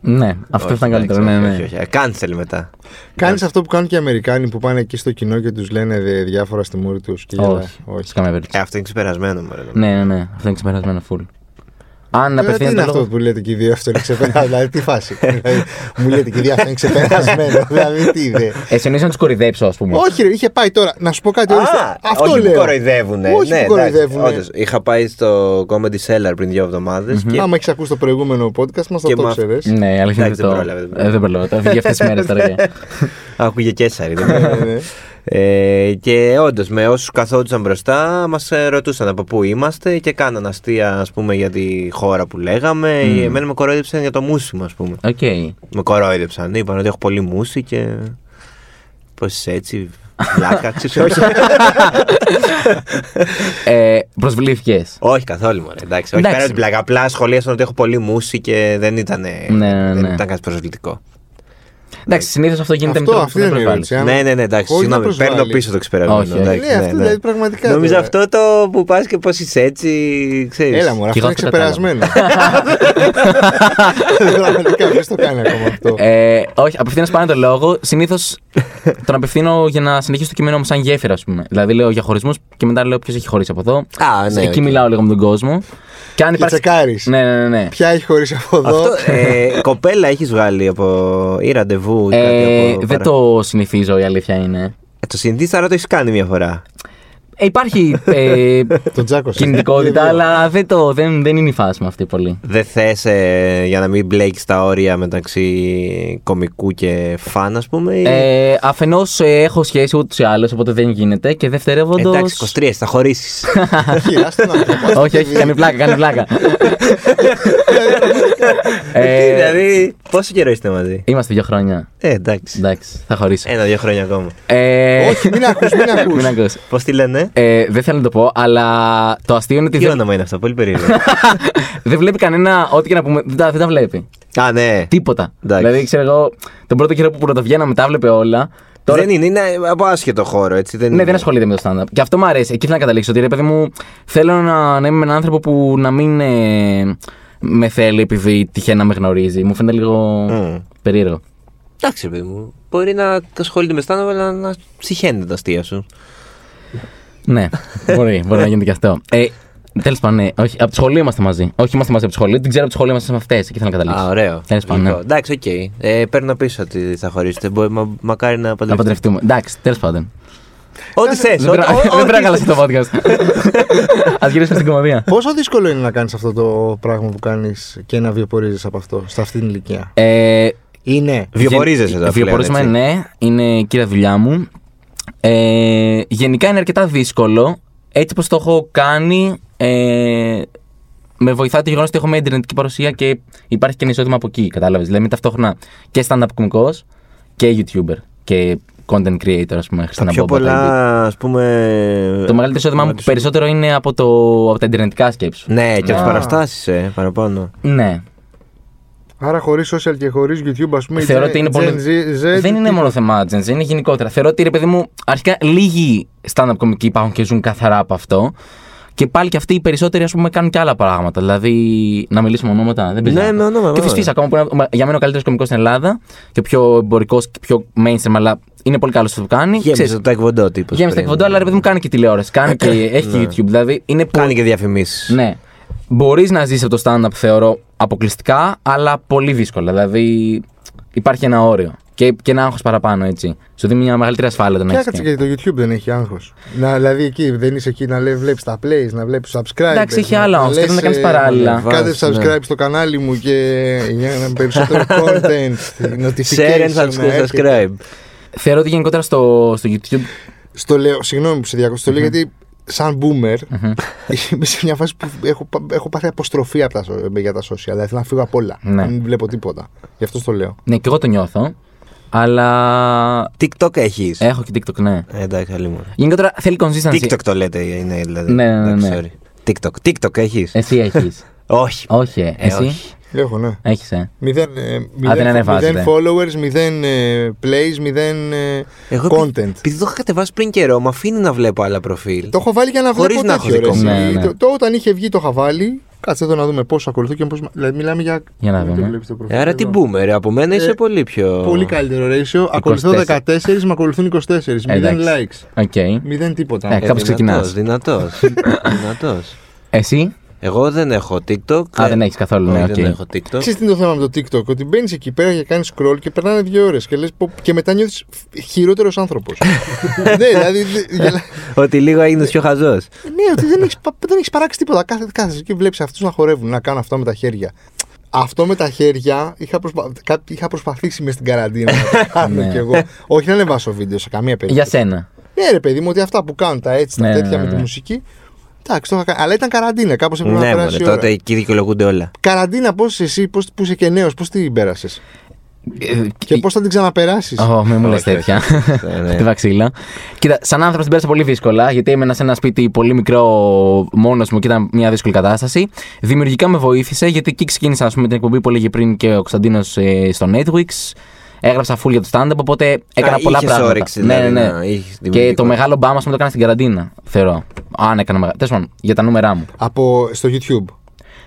[SPEAKER 1] Ναι, αυτό
[SPEAKER 3] Όχι,
[SPEAKER 1] θα ήταν καλύτερο.
[SPEAKER 3] εντάξει,
[SPEAKER 1] Ναι,
[SPEAKER 3] όχι,
[SPEAKER 1] ναι.
[SPEAKER 3] όχι, όχι. Cancel μετά.
[SPEAKER 2] Κάνεις αυτό που κάνουν και οι Αμερικάνοι που πάνε εκεί στο κοινό και τους λένε δι- διάφορα στη μούρη τους.
[SPEAKER 1] Όχι, όχι. σε καμία
[SPEAKER 3] Ε,
[SPEAKER 1] περίπτωση.
[SPEAKER 3] αυτό είναι ξεπερασμένο, μωρέ.
[SPEAKER 1] Ναι, ναι, ναι. Αυτό είναι ξεπερασμένο full. Αν
[SPEAKER 2] Ε, τι
[SPEAKER 1] απευθύνεται.
[SPEAKER 2] είναι αυτό
[SPEAKER 1] λόγο-
[SPEAKER 2] που λέτε και οι δύο αυτό είναι ξεπερασμένο. δηλαδή, τι φάση; Δηλαδή, μου λέτε και οι δύο αυτό είναι ξεπερασμένο. δηλαδή, τι είναι;
[SPEAKER 1] Εσύ εννοείς να τους κορυδέψω, ας πούμε.
[SPEAKER 2] Όχι, ρε, είχε πάει τώρα. Να σου πω κάτι. ορίστε.
[SPEAKER 3] Α,
[SPEAKER 2] αυτό
[SPEAKER 3] όχι
[SPEAKER 2] λέω.
[SPEAKER 3] που κοροϊδεύουνε.
[SPEAKER 2] Όχι
[SPEAKER 3] ναι,
[SPEAKER 2] που κοροϊδεύουνε.
[SPEAKER 3] εντάξει, όντως. είχα πάει στο Comedy Cellar πριν δύο εβδομάδες και
[SPEAKER 2] Άμα έχεις ακούσει το προηγούμενο podcast μας, θα
[SPEAKER 3] Και
[SPEAKER 2] το
[SPEAKER 3] μα-
[SPEAKER 2] ξέρεις.
[SPEAKER 1] Ναι, η αλήθεια είναι
[SPEAKER 3] Εντάξει,
[SPEAKER 1] το.
[SPEAKER 3] δεν πρόλαβες, δεν
[SPEAKER 1] Ε, Δεν πρόλαβα. Το βγήκε αυτές τις μέρες τώρα. και-
[SPEAKER 3] άκουγε Κέσσαρη. δεν
[SPEAKER 2] Ναι,
[SPEAKER 3] είναι.
[SPEAKER 2] ναι, ναι.
[SPEAKER 3] ε, και όντως, με όσους καθόντουσαν μπροστά, μας ρωτούσαν από πού είμαστε και κάναν αστεία ας πούμε, για τη χώρα που λέγαμε.
[SPEAKER 1] Μμμ.
[SPEAKER 3] Εμένα με κορόιδεψαν για το μούσι μου, ας πούμε.
[SPEAKER 1] Οκ.
[SPEAKER 3] Με κορόιδεψαν. Είπαν ότι έχω πολύ μούσι και. Πώς είσαι έτσι, βλάκα, ξέρεις.
[SPEAKER 1] Ε, Προσβλήθηκες.
[SPEAKER 3] Όχι καθόλου μωρέ, εντάξει. Όχι
[SPEAKER 1] Εντάξει.
[SPEAKER 3] πέρα από την πλάκα. Απλά σχολίασαν ότι έχω πολύ μουσι και δεν ήταν,
[SPEAKER 1] Ναι, ναι,
[SPEAKER 3] δεν
[SPEAKER 1] ναι.
[SPEAKER 3] ήταν κάτι προσβλητικό.
[SPEAKER 1] Εντάξει, συνήθως αυτό γίνεται
[SPEAKER 2] Αυτό,
[SPEAKER 1] με τρόπο
[SPEAKER 2] αυτή
[SPEAKER 1] που δεν
[SPEAKER 2] είναι η
[SPEAKER 1] προσβάλλει.
[SPEAKER 2] ερώτηση. Αν-
[SPEAKER 3] Ναι, ναι, ναι, εντάξει.
[SPEAKER 2] Χωρίς να
[SPEAKER 3] Συγγνώμη, παίρνω
[SPEAKER 2] προσβάλλει.
[SPEAKER 3] πίσω το ξεπερασμένο.
[SPEAKER 1] Όχι, όχι.
[SPEAKER 3] εντάξει,
[SPEAKER 2] Ναι, αυτό δηλαδή πραγματικά.
[SPEAKER 3] Νομίζω
[SPEAKER 2] τώρα.
[SPEAKER 3] αυτό το που πας και πώς είσαι έτσι, ξέρεις.
[SPEAKER 2] Έλα μου, αυτό
[SPEAKER 1] Κι εγώ
[SPEAKER 2] είναι
[SPEAKER 1] αυτό κατάλαβα.
[SPEAKER 2] ξεπερασμένο. Πραγματικά, ποιος το κάνει ακόμα αυτό;
[SPEAKER 1] Ε, όχι, απευθύνω πάνω το λόγο. Συνήθως τον απευθύνω για να συνεχίσω το κείμενό μου σαν γέφυρα, ας πούμε. Δηλαδή λέω για χωρισμούς και μετά λέω ποιος έχει χωρίσει από εδώ.
[SPEAKER 3] Α, ναι,
[SPEAKER 1] Εκεί
[SPEAKER 3] οκ.
[SPEAKER 1] μιλάω λίγο με τον κόσμο. Και αν
[SPEAKER 2] Και
[SPEAKER 1] υπάρχει.
[SPEAKER 2] τσεκάρεις.
[SPEAKER 1] Ναι, ναι, ναι. ναι.
[SPEAKER 2] Ποια έχει χωρίσει από εδώ.
[SPEAKER 3] Αυτό, ε, κοπέλα έχεις βγάλει από. ή ραντεβού ή κάτι
[SPEAKER 1] Ε,
[SPEAKER 3] από.
[SPEAKER 1] δεν
[SPEAKER 3] παρα-
[SPEAKER 1] το συνηθίζω, η αλήθεια είναι.
[SPEAKER 3] Ε, το συνηθίζει, άρα το έχεις κάνει μια φορά.
[SPEAKER 1] Ε, υπάρχει ε,
[SPEAKER 2] Τον τσάκωσα.
[SPEAKER 1] κινητικότητα,
[SPEAKER 2] Δύο.
[SPEAKER 1] αλλά δεν, το, δεν, δεν είναι η φάση μου αυτή πολύ.
[SPEAKER 3] Δεν θες ε, για να μην μπλέκεις τα όρια μεταξύ κομικού και φαν, ας πούμε. ή-
[SPEAKER 1] Ε, Αφενός έχω σχέση ούτως ή άλλως, οπότε δεν γίνεται. Και δευτερευόντως.
[SPEAKER 3] Εντάξει, 23, θα χωρίσεις.
[SPEAKER 2] Όχι, άστο να το πω.
[SPEAKER 1] όχι, όχι, κάνει πλάκα, κάνει πλάκα.
[SPEAKER 3] Ε,
[SPEAKER 1] ε,
[SPEAKER 3] δηλαδή, πόσο καιρό είστε μαζί;
[SPEAKER 1] είμαστε δύο χρόνια.
[SPEAKER 3] Ε, εντάξει.
[SPEAKER 1] Εντάξει, θα χωρίσω.
[SPEAKER 3] Ένα-δύο χρόνια ακόμα.
[SPEAKER 1] Ε,
[SPEAKER 2] Όχι, μην ακούς, μην ακούς.
[SPEAKER 1] Μην ακούς.
[SPEAKER 3] Πώς τη λένε,
[SPEAKER 1] Ε, δεν θέλω να το πω, αλλά το αστείο είναι ότι
[SPEAKER 3] Τι
[SPEAKER 1] δεν,
[SPEAKER 3] όνομα είναι αυτό, πολύ περίεργο.
[SPEAKER 1] δεν βλέπει κανένα, ό,τι και να πούμε. Δεν τα, δεν τα βλέπει.
[SPEAKER 3] Α, ναι.
[SPEAKER 1] Τίποτα.
[SPEAKER 3] Εντάξει.
[SPEAKER 1] Δηλαδή, ξέρω εγώ, τον πρώτο καιρό που πρωτοβγαίναμε τα βλέπει όλα. Τώρα,
[SPEAKER 3] Δεν είναι, είναι από άσχετο χώρο, έτσι. Δεν
[SPEAKER 1] ναι,
[SPEAKER 3] είναι.
[SPEAKER 1] δεν ασχολείται με το stand-up. Και αυτό μου αρέσει. Εκεί θέλω να καταλήξω. Ότι ρε παιδί μου, θέλω να, να είμαι με έναν άνθρωπο που να μην ε, με θέλει επειδή τυχαίνει να με γνωρίζει. Μου φαίνεται λίγο
[SPEAKER 3] Μμ.
[SPEAKER 1] περίεργο.
[SPEAKER 3] Εντάξει, ρε παιδί μου. Μπορεί να ασχολείται με stand-up, αλλά να ψυχαίνεται τα αστεία σου.
[SPEAKER 1] Ναι, μπορεί, μπορεί να γίνεται και αυτό. Ε, Τέλος πάντων, ναι. Όχι, από το σχολείο είμαστε μαζί. Όχι, είμαστε μαζί από το σχολείο. Την ξέρω από το σχολείο είμαστε με αυτές. Εκεί θέλω να καταλήξω.
[SPEAKER 3] Α, ωραίο.
[SPEAKER 1] Τέλος πάντων,
[SPEAKER 3] Λοιπόν,
[SPEAKER 1] ναι.
[SPEAKER 3] Εντάξει, οκ. Ε, παίρνω πίσω ότι θα χωρίσετε. Μπορεί, μα, μακάρι να
[SPEAKER 1] Να
[SPEAKER 3] παντρευτείτε.
[SPEAKER 1] παντρευτούμε. Εντάξει, τέλος πάντων.
[SPEAKER 3] Ό,τι θες.
[SPEAKER 1] Δεν πρέπει δεν πρέπει να καλέσει το podcast. Ας γυρίσουμε στην κωμωδία.
[SPEAKER 2] Πόσο δύσκολο είναι να κάνεις αυτό το πράγμα που κάνεις και να βιοπορίζεσαι από αυτό, σε αυτήν την ηλικία;
[SPEAKER 1] Ε,
[SPEAKER 2] Είναι.
[SPEAKER 3] Βιοπορίζεσαι εδώ.
[SPEAKER 1] Βιοπορίζομαι,
[SPEAKER 3] πλέον, έτσι.
[SPEAKER 1] ναι. Είναι κύρια δουλειά μου. Ε, γενικά είναι αρκετά δύσκολο. Έτσι πως το έχω κάνει, ε, με βοηθάει το γεγονός ότι έχω μια ιντερνετική παρουσία και υπάρχει και ένα εισόδημα από εκεί. Κατάλαβες. Δηλαδή, είμαι ταυτόχρονα και stand-up κωμικός και YouTuber. Και content creator, ας πούμε,
[SPEAKER 3] Τα
[SPEAKER 1] Χριστίνα
[SPEAKER 3] πιο
[SPEAKER 1] Μπόμπα.
[SPEAKER 3] πολλά, ας πούμε.
[SPEAKER 1] Το μεγαλύτερο εισόδημά μου περισσότερο είναι από, το, από τα ιντερνετικά σκέψη.
[SPEAKER 3] Ναι, και τις
[SPEAKER 2] Α.
[SPEAKER 3] παραστάσεις, ε, παραπάνω.
[SPEAKER 1] Ναι.
[SPEAKER 2] Άρα χωρίς social και χωρίς YouTube, ας πούμε.
[SPEAKER 1] Θεωρώ
[SPEAKER 2] Gen-
[SPEAKER 1] ότι είναι πολύ.
[SPEAKER 2] Gen Z, Z,
[SPEAKER 1] δεν είναι
[SPEAKER 2] τι-
[SPEAKER 1] μόνο θέμα Gen Z, είναι γενικότερα. Θεωρώ ότι ρε παιδί μου, αρχικά λίγοι stand-up κομικοί υπάρχουν και ζουν καθαρά από αυτό. Και πάλι και αυτοί οι περισσότεροι ας πούμε κάνουν και άλλα πράγματα. Δηλαδή, να μιλήσουμε ονόματα. Δεν παίζει
[SPEAKER 3] Ναι,
[SPEAKER 1] να-
[SPEAKER 3] με ονόματα,
[SPEAKER 1] Και ο
[SPEAKER 3] βέβαια.
[SPEAKER 1] Φυσφύς ακόμα που είναι για μένα ο καλύτερος κομικός στην Ελλάδα και ο πιο εμπορικός και πιο mainstream, αλλά είναι πολύ καλός στο που κάνει.
[SPEAKER 3] Γέμισε το taekwondo τύπος.
[SPEAKER 1] Γέμισε τα εκβοντό, αλλά ρε παιδί μου κάνει και τηλεόραση. Κάνει και, έχει και
[SPEAKER 3] Ναι.
[SPEAKER 1] YouTube. Δηλαδή είναι
[SPEAKER 3] Κάνει
[SPEAKER 1] πολύ.
[SPEAKER 3] και διαφημίσεις.
[SPEAKER 1] Ναι. Μπορείς να ζήσει από το stand-up, θεωρώ, αποκλειστικά, αλλά πολύ δύσκολα. Δηλαδή υπάρχει ένα όριο. Και, και ένα άγχος παραπάνω, έτσι. Σου δίνει μια μεγαλύτερη ασφάλεια τον
[SPEAKER 2] Και
[SPEAKER 1] έχεις
[SPEAKER 2] έκατσε
[SPEAKER 1] και-
[SPEAKER 2] γιατί το YouTube δεν έχει άγχος. Δηλαδή εκεί δεν είσαι εκεί να βλέπεις τα plays, να βλέπεις subscribe.
[SPEAKER 1] Εντάξει, έχει άλλα όμως, πρέπει να κάνεις παράλληλα.
[SPEAKER 2] Κάντε
[SPEAKER 3] Βάζεις,
[SPEAKER 2] subscribe
[SPEAKER 3] ναι.
[SPEAKER 2] στο κανάλι μου και για ένα περισσότερο content, notification.
[SPEAKER 3] Share and
[SPEAKER 2] να έρχεται.
[SPEAKER 3] subscribe.
[SPEAKER 1] Θεωρώ ότι γενικότερα στο, στο YouTube.
[SPEAKER 2] Στο λέω, συγγνώμη που σε διακόψω, το λέω γιατί σαν boomer
[SPEAKER 1] Μμμ.
[SPEAKER 2] είμαι σε μια φάση που έχω, πα- έχω πάθει αποστροφή από τα, so- για τα social. Δηλαδή θέλω να φύγω από όλα.
[SPEAKER 1] Ναι.
[SPEAKER 2] Δεν βλέπω τίποτα. Γι' αυτό το λέω.
[SPEAKER 1] Ναι, και εγώ το νιώθω. Αλλά.
[SPEAKER 3] TikTok έχεις;
[SPEAKER 1] Έχω και TikTok, ναι.
[SPEAKER 3] Ε, εντάξει, άλλη μου.
[SPEAKER 1] Γενικότερα θέλει consistency.
[SPEAKER 3] TikTok το λέτε, είναι δηλαδή.
[SPEAKER 1] Ναι, ναι, ναι,
[SPEAKER 3] Εντάξει,
[SPEAKER 1] ναι.
[SPEAKER 3] sorry. TikTok. TikTok έχεις;
[SPEAKER 1] Εσύ έχεις.
[SPEAKER 3] Όχι.
[SPEAKER 1] όχι, ε. εσύ;
[SPEAKER 3] όχι.
[SPEAKER 2] Έχω, ναι.
[SPEAKER 1] Έχεις, ε.
[SPEAKER 2] Μηδέν, ε, μηδέν,
[SPEAKER 1] δεν ανεβάζετε.
[SPEAKER 2] μηδέν followers, μηδέν ε, plays, μηδέν ε,
[SPEAKER 3] Εγώ
[SPEAKER 2] content.
[SPEAKER 3] Επειδή το είχα κατεβάσει πριν καιρό, μου αφήνει να βλέπω άλλα προφίλ.
[SPEAKER 2] Το έχω βάλει για να
[SPEAKER 3] Χωρίς
[SPEAKER 2] βλέπω
[SPEAKER 3] να έχω
[SPEAKER 2] τέτοιο,
[SPEAKER 3] δικό
[SPEAKER 2] ρε,
[SPEAKER 3] μου.
[SPEAKER 2] εσύ.
[SPEAKER 1] Ναι, ναι.
[SPEAKER 2] Το, το, όταν είχε βγει το είχα βάλει. Κάτσε εδώ να δούμε πόσο ακολουθώ και πώς... Δηλαδή μιλάμε για...
[SPEAKER 1] Για να
[SPEAKER 2] Δεν το
[SPEAKER 1] δούμε.
[SPEAKER 2] βλέπεις το προφίλ
[SPEAKER 3] Ε, Άρα τι
[SPEAKER 2] εδώ.
[SPEAKER 3] boomer, από μένα είσαι
[SPEAKER 2] Ε,
[SPEAKER 3] πολύ πιο.
[SPEAKER 2] Πολύ καλύτερο ratio. Ακολουθώ
[SPEAKER 1] 24.
[SPEAKER 2] 14, με ακολουθούν 24. Μηδέν
[SPEAKER 1] Εντάξει.
[SPEAKER 2] likes.
[SPEAKER 1] OK.
[SPEAKER 2] Μηδέν τίποτα.
[SPEAKER 1] Ε, κάπως ξεκινάς.
[SPEAKER 3] Δυνατός. Δυνατός.
[SPEAKER 1] Εσύ;
[SPEAKER 3] Εγώ δεν έχω TikTok.
[SPEAKER 1] Α, δεν έχεις καθόλου, ναι,
[SPEAKER 3] Όχι,
[SPEAKER 1] οκ.
[SPEAKER 3] Δεν έχω TikTok.
[SPEAKER 2] Ξέρεις τι είναι το θέμα με το TikTok, ότι μπαίνεις εκεί πέρα και κάνεις scroll και περνάνε δύο ώρες και, λες, πω- και μετά νιώθεις χειρότερος άνθρωπος. ναι, δηλαδή. δε- γελά-
[SPEAKER 3] Ότι λίγο έγινες πιο χαζός.
[SPEAKER 2] ναι, ότι δεν έχεις δεν έχεις παράξει τίποτα. Κάθε, κάθεσαι και βλέπεις αυτούς να χορεύουν, να κάνουν αυτό με τα χέρια. Αυτό με τα χέρια είχα, προσπα... κάτι είχα προσπαθήσει μες στην καραντίνα να το κάνω
[SPEAKER 1] Ναι.
[SPEAKER 2] κι εγώ. Όχι να ανεβάσω βίντεο σε καμία
[SPEAKER 1] Για
[SPEAKER 2] περίπτωση.
[SPEAKER 1] σένα.
[SPEAKER 2] Ναι, ρε παιδί μου, ότι αυτά που κάνουν τα έτσι, τα
[SPEAKER 1] Ναι,
[SPEAKER 2] τέτοια
[SPEAKER 1] ναι,
[SPEAKER 2] με τη
[SPEAKER 1] ναι.
[SPEAKER 2] μουσική. Εντάξει, το είχα κάνει. Αλλά ήταν καραντίνα, κάπως έπρεπε να
[SPEAKER 3] Ναι,
[SPEAKER 2] περάσει
[SPEAKER 3] μωρέ,
[SPEAKER 2] η ώρα.
[SPEAKER 3] τότε εκεί δικαιολογούνται όλα.
[SPEAKER 2] Καραντίνα, πώς εσύ, πώς, που είσαι και νέος, πώς την πέρασες;
[SPEAKER 1] Ε,
[SPEAKER 2] Και πώς θα την ξαναπεράσεις;
[SPEAKER 1] Ω, μην μου λες
[SPEAKER 3] Όχι,
[SPEAKER 1] τέτοια.
[SPEAKER 3] όχι. Ναι, ναι.
[SPEAKER 1] Τη βαξίλα. Κοίτα, σαν άνθρωπο την πέρασα πολύ δύσκολα, γιατί έμενα σε ένα σπίτι πολύ μικρό μόνος μου και ήταν μια δύσκολη κατάσταση. Δημιουργικά με βοήθησε, γιατί εκεί ξεκίνησα ας πούμε, την εκπομπή που έλεγε πριν και ο Κωνσταντίνος στο Netflix. Έγραψα full για το stand-up, οπότε έκανα
[SPEAKER 3] Α,
[SPEAKER 1] πολλά
[SPEAKER 3] είχες
[SPEAKER 1] πράγματα.
[SPEAKER 3] όρεξη,
[SPEAKER 1] ναι,
[SPEAKER 3] δηλαδή,
[SPEAKER 1] ναι, ναι.
[SPEAKER 3] να είχες
[SPEAKER 1] Και
[SPEAKER 3] δημιουργικό.
[SPEAKER 1] το μεγάλο μπάμα μου το έκανα στην καραντίνα, θεωρώ. Αν έκανα μεγάλο. Τέλος πάντων, για τα νούμερά μου.
[SPEAKER 2] Από, στο YouTube.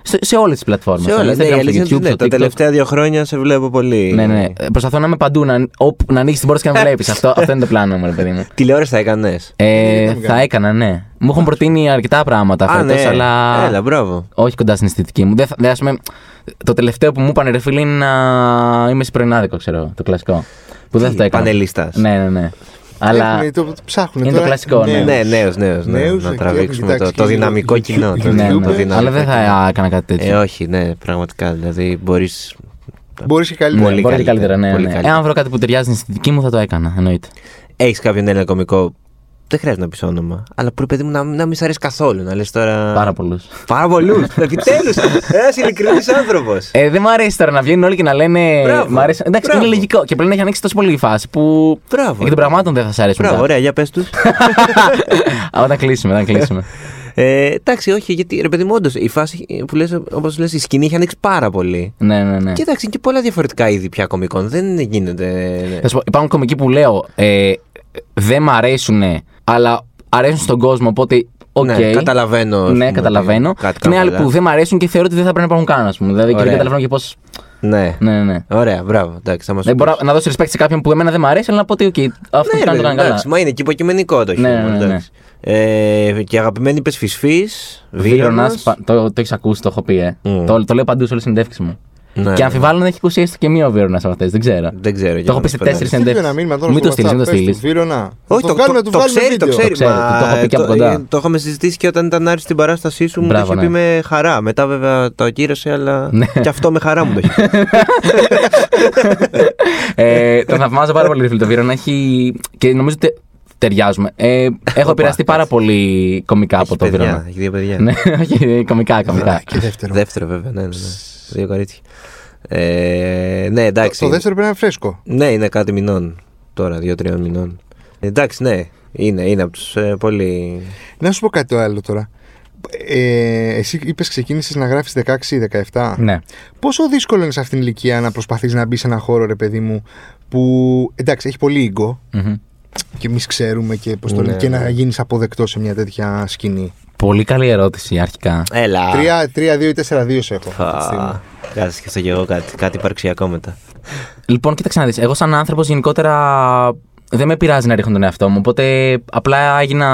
[SPEAKER 1] Σε, σε όλες τις πλατφόρμες.
[SPEAKER 3] Σε όλα, ναι, η αλήθεια είναι ότι ναι, τα τελευταία δύο χρόνια σε βλέπω πολύ.
[SPEAKER 1] Ναι, ναι. Ε, Προσπαθώ να είμαι παντού, να, όπου, να ανοίξεις την πόρτα και να βλέπεις. αυτό, αυτό είναι το πλάνο μου, ρε παιδί μου.
[SPEAKER 3] Τηλεόραση θα έκανες.
[SPEAKER 1] Ε,
[SPEAKER 2] ήταν
[SPEAKER 1] θα
[SPEAKER 2] κάνει.
[SPEAKER 1] έκανα, ναι. Μου έχουν προτείνει αρκετά πράγματα
[SPEAKER 3] Α,
[SPEAKER 1] φέτος,
[SPEAKER 3] ναι.
[SPEAKER 1] αλλά
[SPEAKER 3] Έλα, μπράβο.
[SPEAKER 1] όχι κοντά στην αισθητική μου. Δεν θα, δεν, ας πούμε, το τελευταίο που μου είπαν ρε φίλε είναι να είμαι σε πρωινάδικο, ξέρω, το κλασικό. Που δεν θα το έκανα.
[SPEAKER 3] Πανελίστας.
[SPEAKER 1] Ναι, ναι, ναι. Αλλά
[SPEAKER 2] Έχουνε, το, το ψάχνουν
[SPEAKER 1] είναι
[SPEAKER 2] τώρα.
[SPEAKER 1] το κλασικό, ναι.
[SPEAKER 3] Ναι, νέο, νέο.
[SPEAKER 2] Νέους,
[SPEAKER 3] Να
[SPEAKER 2] και
[SPEAKER 3] τραβήξουμε
[SPEAKER 2] έχουν
[SPEAKER 3] το,
[SPEAKER 2] κοιτάξει
[SPEAKER 3] το
[SPEAKER 2] και
[SPEAKER 3] δυναμικό
[SPEAKER 2] YouTube,
[SPEAKER 3] κοινό. το
[SPEAKER 2] YouTube,
[SPEAKER 1] ναι,
[SPEAKER 3] δυναμικό
[SPEAKER 1] ναι.
[SPEAKER 3] κοινό.
[SPEAKER 1] Αλλά δεν θα έκανα κάτι
[SPEAKER 3] Ε,
[SPEAKER 1] τέτοιο.
[SPEAKER 3] όχι, ναι, πραγματικά. Δηλαδή μπορεί.
[SPEAKER 2] Μπορείς και καλύτερα.
[SPEAKER 3] Πολύ
[SPEAKER 1] Μπορεί και καλύτερα, ναι.
[SPEAKER 3] πολύ
[SPEAKER 1] ναι.
[SPEAKER 3] καλύτερα.
[SPEAKER 1] Εάν βρω κάτι που ταιριάζει στην αισθητική μου, θα το έκανα. Εννοείται.
[SPEAKER 3] Έχεις κάποιον Έλληνα κωμικό. Δεν χρειάζεται να πεις όνομα. Αλλά που παιδί μου να, να μην σ' αρέσει καθόλου. Να λες τώρα.
[SPEAKER 1] Πάρα πολλούς.
[SPEAKER 3] Πάρα πολλούς. Επιτέλους. Ένας ειλικρινής άνθρωπος.
[SPEAKER 1] Ε, δεν μου αρέσει τώρα να βγαίνουν όλοι και να λένε.
[SPEAKER 3] Μπράβο.
[SPEAKER 1] Μ' αρέσει. Εντάξει,
[SPEAKER 3] Μπράβο.
[SPEAKER 1] είναι λογικό. Και πλέον έχει ανοίξει τόσο πολύ η φάση που.
[SPEAKER 3] Μπράβο.
[SPEAKER 1] Εκ των πραγμάτων δεν θα σα αρέσουν.
[SPEAKER 3] Μπράβο,
[SPEAKER 1] μετά.
[SPEAKER 3] ωραία, για πες τους.
[SPEAKER 1] Α, Όταν κλείσουμε, όταν κλείσουμε.
[SPEAKER 3] ε, εντάξει, όχι, γιατί ρε παιδί μου, όντως, η φάση που λες, όπως λες, η σκηνή έχει ανοίξει πάρα πολύ.
[SPEAKER 1] ναι, ναι, ναι.
[SPEAKER 3] Και εντάξει, είναι και πολλά διαφορετικά είδη πια κομικών. Δεν γίνεται. ναι.
[SPEAKER 1] Θα σου πω, υπάρχουν κομικοί που λέω ε, δεν μ' αρέσουν, αλλά αρέσουν στον κόσμο, οπότε. Οκ.
[SPEAKER 3] Ναι, καταλαβαίνω, ας
[SPEAKER 1] Ναι,
[SPEAKER 3] πούμε,
[SPEAKER 1] καταλαβαίνω.
[SPEAKER 3] ότι κάτι
[SPEAKER 1] Και είναι
[SPEAKER 3] κάνουν
[SPEAKER 1] άλλοι
[SPEAKER 3] καλά.
[SPEAKER 1] που δεν μ' αρέσουν και θεωρώ ότι δεν θα πρέπει να υπάρχουν καν, ας πούμε. Δηλαδή και δεν
[SPEAKER 3] Ωραία.
[SPEAKER 1] καταλαβαίνω και πώ.
[SPEAKER 3] Ναι.
[SPEAKER 1] Ναι, ναι, ναι.
[SPEAKER 3] Ωραία, μπράβο. Εντάξει, θα μας
[SPEAKER 1] Δεν
[SPEAKER 3] πεις.
[SPEAKER 1] μπορώ να δώσω respect σε κάποιον που εμένα δεν μ' αρέσει, αλλά να πω ότι οκ, αυτό
[SPEAKER 3] Ναι,
[SPEAKER 1] που κάνει
[SPEAKER 3] ρε,
[SPEAKER 1] το κάνει καλά.
[SPEAKER 3] εντάξει, μα είναι και υποκειμενικό το
[SPEAKER 1] Ναι,
[SPEAKER 3] χιούμορ.
[SPEAKER 1] ναι, ναι,
[SPEAKER 3] εντάξει. Ε, και αγαπημένη είπες Φυσφή.
[SPEAKER 1] Βύρωνα, το, το έχεις ακούσει, το έχω πει. Ε.
[SPEAKER 3] Μμ.
[SPEAKER 1] Το, το λέω παντού σε όλες τις συνεντεύξεις μου.
[SPEAKER 3] Ναι,
[SPEAKER 1] και αμφιβάλλω να έχει ακούσει έστω και μία ο Βίρονα από αυτές, δεν ξέρω.
[SPEAKER 3] Δεν ξέρω.
[SPEAKER 1] Το έχω πει σε τέσσερις
[SPEAKER 2] Στείλτε ένα
[SPEAKER 1] συνεντεύξει.
[SPEAKER 2] μήνυμα τώρα
[SPEAKER 1] Μην
[SPEAKER 2] στο
[SPEAKER 1] το στείλεις, μην το
[SPEAKER 2] WhatsApp, πες
[SPEAKER 1] στείλεις.
[SPEAKER 2] του, Βίρονα.
[SPEAKER 3] Όχι,
[SPEAKER 2] το, βγάλουμε, το,
[SPEAKER 3] το
[SPEAKER 2] βγάλουμε
[SPEAKER 3] ξέρει, το
[SPEAKER 2] βίντεο.
[SPEAKER 3] ξέρει.
[SPEAKER 1] Το ξέρει,
[SPEAKER 3] μα,
[SPEAKER 1] το έχω πει και από
[SPEAKER 3] το-
[SPEAKER 1] κοντά.
[SPEAKER 3] ε, Το είχαμε συζητήσει και όταν ήταν άρρη στην παράστασή σου, μου το
[SPEAKER 1] Μπράβο,
[SPEAKER 3] είχε πει
[SPEAKER 1] ναι.
[SPEAKER 3] με χαρά. Μετά βέβαια το ακύρωσε, αλλά
[SPEAKER 1] Ναι.
[SPEAKER 3] και αυτό με χαρά μου το έχει πει.
[SPEAKER 1] ε, τον θαυμάζω πάρα πολύ, ρε φίλε, το Βίρονα. Έχει... Και νομίζω ότι ταιριάζουμε. Ε, έχω επηρεαστεί πάρα πολύ κομικά από
[SPEAKER 3] Έχει
[SPEAKER 1] το
[SPEAKER 3] παιδιά,
[SPEAKER 1] Βίρονα.
[SPEAKER 3] Έχει δύο παιδιά.
[SPEAKER 1] ναι, όχι, κομικά, κομικά.
[SPEAKER 2] Και δεύτερο.
[SPEAKER 3] Δεύτερο βέβαια, ναι, ναι, ναι. Δύο κορίτσια. Ε, ναι, εντάξει.
[SPEAKER 2] Το δεύτερο πρέπει να είναι φρέσκο.
[SPEAKER 3] Ναι, είναι κάτι μηνών. τώρα, δύο-τριών μηνών. Εντάξει, ναι, είναι, είναι από τους ε, πολύ.
[SPEAKER 2] Να σου πω κάτι το άλλο τώρα. Ε, εσύ είπες ξεκίνησες να γράφεις 16-17.
[SPEAKER 1] Ναι.
[SPEAKER 2] Πόσο δύσκολο είναι σε αυτήν την ηλικία να προσπαθείς να μπει σε ένα χώρο, ρε παιδί μου, που εντάξει, έχει πολύ ego
[SPEAKER 1] Μμμ.
[SPEAKER 2] και εμείς ξέρουμε και, πώς το
[SPEAKER 3] Ναι,
[SPEAKER 2] λένε, και να
[SPEAKER 3] ναι.
[SPEAKER 2] γίνεις αποδεκτός σε μια τέτοια σκηνή.
[SPEAKER 1] Πολύ καλή ερώτηση αρχικά.
[SPEAKER 3] Έλα.
[SPEAKER 2] 3-2 ή 4-2 σε έχω. αυτή τη στιγμή.
[SPEAKER 3] Α, Κάτσε σκεφτώ και εγώ κάτι, κάτι υπαρξιακό μετά.
[SPEAKER 1] Λοιπόν, κοίταξε να δεις. Εγώ, σαν άνθρωπος, γενικότερα δεν με πειράζει να ρίχνω τον εαυτό μου. Οπότε απλά έγινα.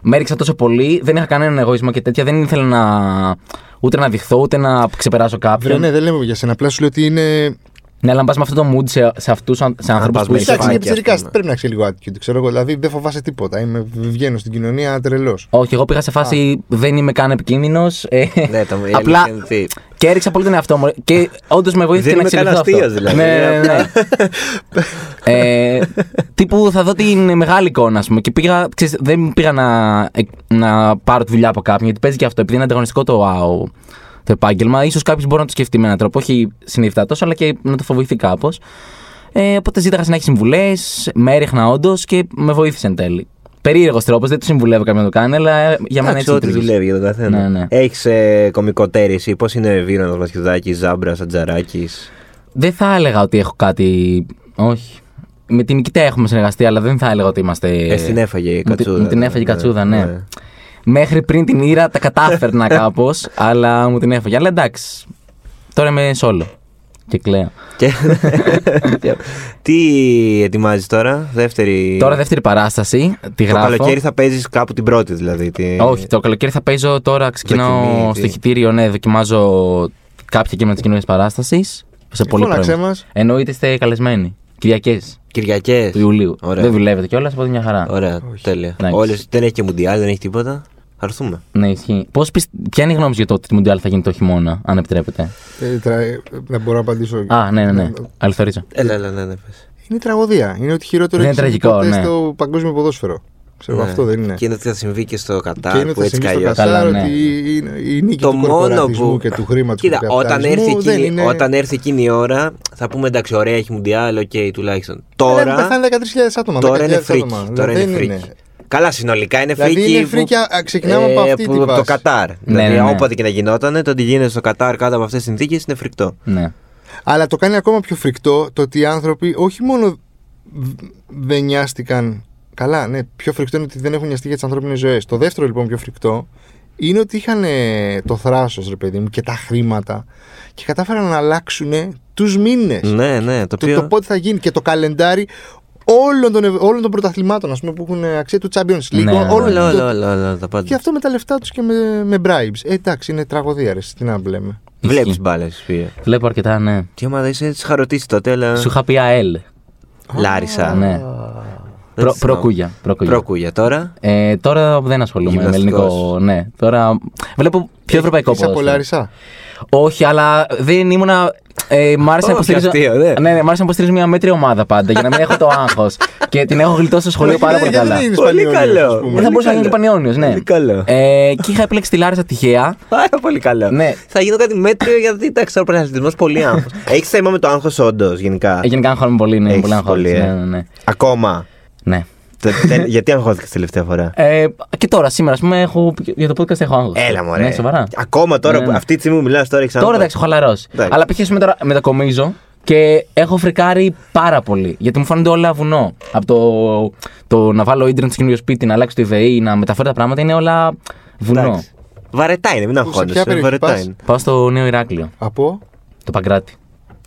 [SPEAKER 1] Με έριξα τόσο πολύ, δεν είχα κανέναν εγωισμό και τέτοια. Δεν ήθελα να. ούτε να δειχθώ, ούτε να ξεπεράσω
[SPEAKER 2] Βρε,
[SPEAKER 1] κάποιον.
[SPEAKER 2] ναι, δεν λέμε για σένα. Απλά σου λέω ότι είναι.
[SPEAKER 1] Ναι, αλλά αν πας με αυτό το mood σε, σε αυτούς σε ανθρώπους
[SPEAKER 3] πας
[SPEAKER 1] που
[SPEAKER 3] με
[SPEAKER 1] είσαι.
[SPEAKER 2] Εντάξει, είναι
[SPEAKER 3] φάκι, ας
[SPEAKER 2] πιτσερικά.
[SPEAKER 3] πούμε.
[SPEAKER 2] Πρέπει να έχει λίγο attitude. Ξέρω εγώ. Δηλαδή δεν φοβάσαι τίποτα. Είμαι, βγαίνω στην κοινωνία τρελός.
[SPEAKER 1] Όχι, εγώ πήγα σε φάση δεν είμαι καν επικίνδυνος. Ε,
[SPEAKER 3] ναι, το, η
[SPEAKER 1] απλά
[SPEAKER 3] αλήθεια είναι ότι-
[SPEAKER 1] και έριξα πολύ τον εαυτό μου. Και όντως με βοήθησε
[SPEAKER 3] Δεν
[SPEAKER 1] να
[SPEAKER 3] είμαι καν
[SPEAKER 1] εξελιχθώ. αυτό.
[SPEAKER 3] αστείος, δηλαδή.
[SPEAKER 1] Ναι, ναι, ναι. ε, τύπου θα δω την μεγάλη εικόνα, ας πούμε. Και πήγα, ξέρεις, δεν πήγα να, ε, να πάρω τη δουλειά από κάποιον, γιατί παίζει και αυτό. Επειδή είναι ανταγωνιστικό το, wow, το επάγγελμα, ίσως κάποιος μπορεί να το σκεφτεί με έναν τρόπο. Όχι συνειδητά τόσο, αλλά και να το φοβηθεί κάπως. Ε, οπότε ζήταγα συνέχεια συμβουλές, με έριχνα όντως και με βοήθησε εν τέλει. Περίεργος τρόπος, δεν του συμβουλεύω κάποιον να το κάνει, αλλά για μένα
[SPEAKER 3] Εντάξει,
[SPEAKER 1] έτσι
[SPEAKER 3] ό,τι
[SPEAKER 1] λειτουργήσε.
[SPEAKER 3] δουλεύει για τον καθένα.
[SPEAKER 1] Ναι, ναι.
[SPEAKER 3] Έχεις ε, κωμικό τέρις εσύ, πώς είναι Βίρονα Βαθιουδάκη, Ζάμπρας, Ατζαράκης;
[SPEAKER 1] Δεν θα έλεγα ότι έχω κάτι. Όχι. Με την Νικητέα έχουμε συνεργαστεί, αλλά δεν θα έλεγα ότι είμαστε.
[SPEAKER 3] Ε, την έφαγε η
[SPEAKER 1] με την-
[SPEAKER 3] κατσούδα.
[SPEAKER 1] Μου την έφαγε η
[SPEAKER 3] ναι,
[SPEAKER 1] κατσούδα, ναι.
[SPEAKER 3] ναι.
[SPEAKER 1] Μέχρι πριν την ήρα τα κατάφερνα κάπως, αλλά μου την έφαγε. Αλλά εντάξει. Τώρα είμαι solo. Και κλαίω.
[SPEAKER 3] Και... Τι ετοιμάζεις τώρα, δεύτερη.
[SPEAKER 1] Τώρα δεύτερη παράσταση. Τη
[SPEAKER 3] Το
[SPEAKER 1] γράφω.
[SPEAKER 3] καλοκαίρι θα παίζεις κάπου την πρώτη δηλαδή. Τι...
[SPEAKER 1] Όχι, το καλοκαίρι θα παίζω τώρα. Ξεκινάω
[SPEAKER 3] Δοκιμή, τι.
[SPEAKER 1] στο ηχητήριο, ναι, δοκιμάζω κάποια κείμενα της καινούργιας παράστασης. Σε πολύ
[SPEAKER 2] Φώναξε
[SPEAKER 1] πρόβλημα.
[SPEAKER 2] μας.
[SPEAKER 1] Εννοείται είστε καλεσμένοι. Κυριακές
[SPEAKER 3] Κυριακές.
[SPEAKER 1] του Ιουλίου.
[SPEAKER 3] Ωραία.
[SPEAKER 1] Δεν δουλεύετε κιόλας, οπότε μια χαρά.
[SPEAKER 3] Ωραία, τέλεια.
[SPEAKER 1] Εντάξει.
[SPEAKER 3] Όλες, δεν έχει και μουντιάλ, δεν έχει τίποτα. Θα έρθουμε.
[SPEAKER 1] Ναι, ισχύει. Πώς πισ... Ποια είναι η γνώμη σου για το ότι το Μουντιάλ θα γίνει το χειμώνα, αν επιτρέπετε;
[SPEAKER 2] Ε, τρα- ε, Δεν μπορώ να απαντήσω.
[SPEAKER 1] Α, ναι, ναι, ναι. Αληθορίζω.
[SPEAKER 3] Έλα, έλα, ναι, ναι, πες.
[SPEAKER 2] Είναι τραγωδία. Είναι ό,τι χειρότερο
[SPEAKER 1] Είναι
[SPEAKER 2] έχει συμβεί
[SPEAKER 1] τραγικό,
[SPEAKER 2] ποτέ
[SPEAKER 1] ναι.
[SPEAKER 2] στο παγκόσμιο ποδόσφαιρο. Ξέρω,
[SPEAKER 3] Ναι.
[SPEAKER 2] αυτό δεν είναι.
[SPEAKER 3] Και είναι ότι θα συμβεί και στο
[SPEAKER 2] Και
[SPEAKER 3] Κατάρ
[SPEAKER 2] είναι ότι
[SPEAKER 3] που
[SPEAKER 2] θα
[SPEAKER 3] έτσι
[SPEAKER 2] συμβεί
[SPEAKER 3] κι
[SPEAKER 2] στο
[SPEAKER 3] αλλιώς.
[SPEAKER 2] Κατάρ
[SPEAKER 1] Καλά,
[SPEAKER 2] ότι
[SPEAKER 1] ναι.
[SPEAKER 2] είναι η νίκη
[SPEAKER 3] Το
[SPEAKER 2] του
[SPEAKER 3] μόνο
[SPEAKER 2] κορπορατισμού
[SPEAKER 3] που.
[SPEAKER 2] και του χρήματος
[SPEAKER 3] Κοίτα, όταν έρθει,
[SPEAKER 2] δεν
[SPEAKER 3] εκείνη,
[SPEAKER 2] είναι...
[SPEAKER 3] όταν έρθει εκείνη η ώρα, θα πούμε εντάξει, ωραία, έχει μουντιάλ, οκ, τουλάχιστον.
[SPEAKER 2] Έχουν
[SPEAKER 3] Τώρα,
[SPEAKER 2] πεθάνει 13.000 άτομα.
[SPEAKER 3] τώρα είναι
[SPEAKER 2] 10.000
[SPEAKER 3] φρίκι.
[SPEAKER 2] άτομα.
[SPEAKER 3] Τώρα
[SPEAKER 2] Δεν
[SPEAKER 3] είναι φρίκι. Καλά, συνολικά είναι
[SPEAKER 2] Δηλαδή
[SPEAKER 3] φρίκι.
[SPEAKER 2] είναι
[SPEAKER 3] που-
[SPEAKER 2] φρίκι, α, ξεκινάμε από αυτή
[SPEAKER 3] που-
[SPEAKER 2] τη
[SPEAKER 3] από το
[SPEAKER 2] βάση.
[SPEAKER 3] Κατάρ.
[SPEAKER 1] Ναι,
[SPEAKER 3] δηλαδή,
[SPEAKER 1] ναι, ναι.
[SPEAKER 3] όποτε και να γινόταν, το ότι γίνεται στο Κατάρ κάτω από αυτές τις συνθήκες είναι φρικτό.
[SPEAKER 1] Ναι.
[SPEAKER 2] Αλλά το κάνει ακόμα πιο φρικτό το ότι οι άνθρωποι όχι μόνο β- δεν νοιάστηκαν. Καλά, ναι, πιο φρικτό είναι ότι δεν έχουν νοιαστεί για τις ανθρώπινες ζωές. Το δεύτερο λοιπόν πιο φρικτό είναι ότι είχαν ε, το θράσος, ρε παιδί μου, και τα χρήματα και κατάφεραν να αλλάξουν τους μήνες.
[SPEAKER 3] Ναι, ναι, το
[SPEAKER 2] Το,
[SPEAKER 3] οποίο.
[SPEAKER 2] το πότε θα γίνει και το καλεντάρι όλων των, ευ- όλων των πρωταθλημάτων ας πούμε, που έχουν αξία του Champions League.
[SPEAKER 1] Ναι,
[SPEAKER 2] όλων
[SPEAKER 3] Όλα,
[SPEAKER 2] των-
[SPEAKER 3] όλα, όλα, όλα, τα πάντα.
[SPEAKER 2] Και αυτό με τα λεφτά τους και με, με bribes. Ε, εντάξει, είναι τραγωδία, ρε. Τι να λέμε.
[SPEAKER 3] Βλέπεις
[SPEAKER 1] Ισχύει.
[SPEAKER 3] μπάλες, φίλε.
[SPEAKER 1] Βλέπω αρκετά, ναι.
[SPEAKER 3] Τι ομάδα είσαι, τι είχα ρωτήσει τότε, αλλά.
[SPEAKER 1] Σου είχα πει ΑΕΛ.
[SPEAKER 3] Λάρισα.
[SPEAKER 1] Ναι.
[SPEAKER 3] Δεν
[SPEAKER 1] Προ,
[SPEAKER 3] θυμάμαι.
[SPEAKER 1] προκούγια. προκούγια.
[SPEAKER 3] Προκούγια τώρα;
[SPEAKER 1] Ε, τώρα δεν ασχολούμαι με
[SPEAKER 3] Γυμναστικός.
[SPEAKER 1] ελληνικό. Ναι. Τώρα βλέπω πιο ευρωπαϊκό
[SPEAKER 2] Είσαι από
[SPEAKER 1] ποδόσφαιρο.
[SPEAKER 2] Λάρισα;
[SPEAKER 1] Όχι, αλλά δεν ήμουνα. Ε, μ' άρεσε να
[SPEAKER 3] Όχι,
[SPEAKER 1] υποστηρίζω.
[SPEAKER 3] αστείο, ναι.
[SPEAKER 1] ναι, ναι, μ' άρεσε να υποστηρίζω μια μέτρια ομάδα πάντα για να μην έχω το άγχος. και την έχω γλιτώσει στο σχολείο πάρα πολύ
[SPEAKER 2] Γιατί
[SPEAKER 1] καλά.
[SPEAKER 2] δεν είναι
[SPEAKER 3] Πολύ
[SPEAKER 2] Ισπανιόνιος,
[SPEAKER 3] καλό.
[SPEAKER 2] ας πούμε.
[SPEAKER 1] Δεν θα μπορούσα να γίνω και πανιόνιος, ναι.
[SPEAKER 3] Πολύ καλό.
[SPEAKER 1] Ε, και είχα επιλέξει τη Λάρισα τυχαία.
[SPEAKER 3] Πάρα πολύ καλό.
[SPEAKER 1] Ναι.
[SPEAKER 3] Θα γίνω κάτι μέτριο γιατί εντάξει, ο πρωταθλητισμό πολύ άγχος. Έχεις θέμα με το άγχος, όντως, γενικά;
[SPEAKER 1] Ε, Γενικά αγχώνομαι πολύ, ναι,
[SPEAKER 3] Έχεις
[SPEAKER 1] πολύ αγχώνομαι.
[SPEAKER 3] πολύ, ε.
[SPEAKER 1] Ναι, ναι, ναι.
[SPEAKER 3] Ακόμα;
[SPEAKER 1] ναι.
[SPEAKER 3] Τε- τε- γιατί αγχώθηκες τελευταία φορά;
[SPEAKER 1] Ε, και τώρα, σήμερα, ας πούμε, έχω, για το podcast έχω άγχος.
[SPEAKER 3] Έλα μου,
[SPEAKER 1] Ναι, σοβαρά.
[SPEAKER 3] Ακόμα τώρα,
[SPEAKER 1] Ναι,
[SPEAKER 3] που
[SPEAKER 1] ναι.
[SPEAKER 3] αυτή τη στιγμή που μιλάς τώρα, έχεις
[SPEAKER 1] Τώρα εντάξει, έχω χαλαρώσει.
[SPEAKER 3] Εντάξει.
[SPEAKER 1] Αλλά π.χ. τώρα μετακομίζω και έχω φρικάρει πάρα πολύ. Γιατί μου φαίνονται όλα βουνό. Από το, το να βάλω ίντερνετ στο καινούριο σπίτι, να αλλάξω το ιδεή, να μεταφέρω τα πράγματα είναι όλα βουνό.
[SPEAKER 3] Βαρετά είναι, μην
[SPEAKER 2] Πού, σε ποια
[SPEAKER 3] αγχώνεσαι.
[SPEAKER 2] περιοχή
[SPEAKER 3] Βαρετά
[SPEAKER 2] πας;
[SPEAKER 3] είναι.
[SPEAKER 1] Πάω στο νέο Ηράκλειο,
[SPEAKER 2] Από;
[SPEAKER 1] το Παγκράτη.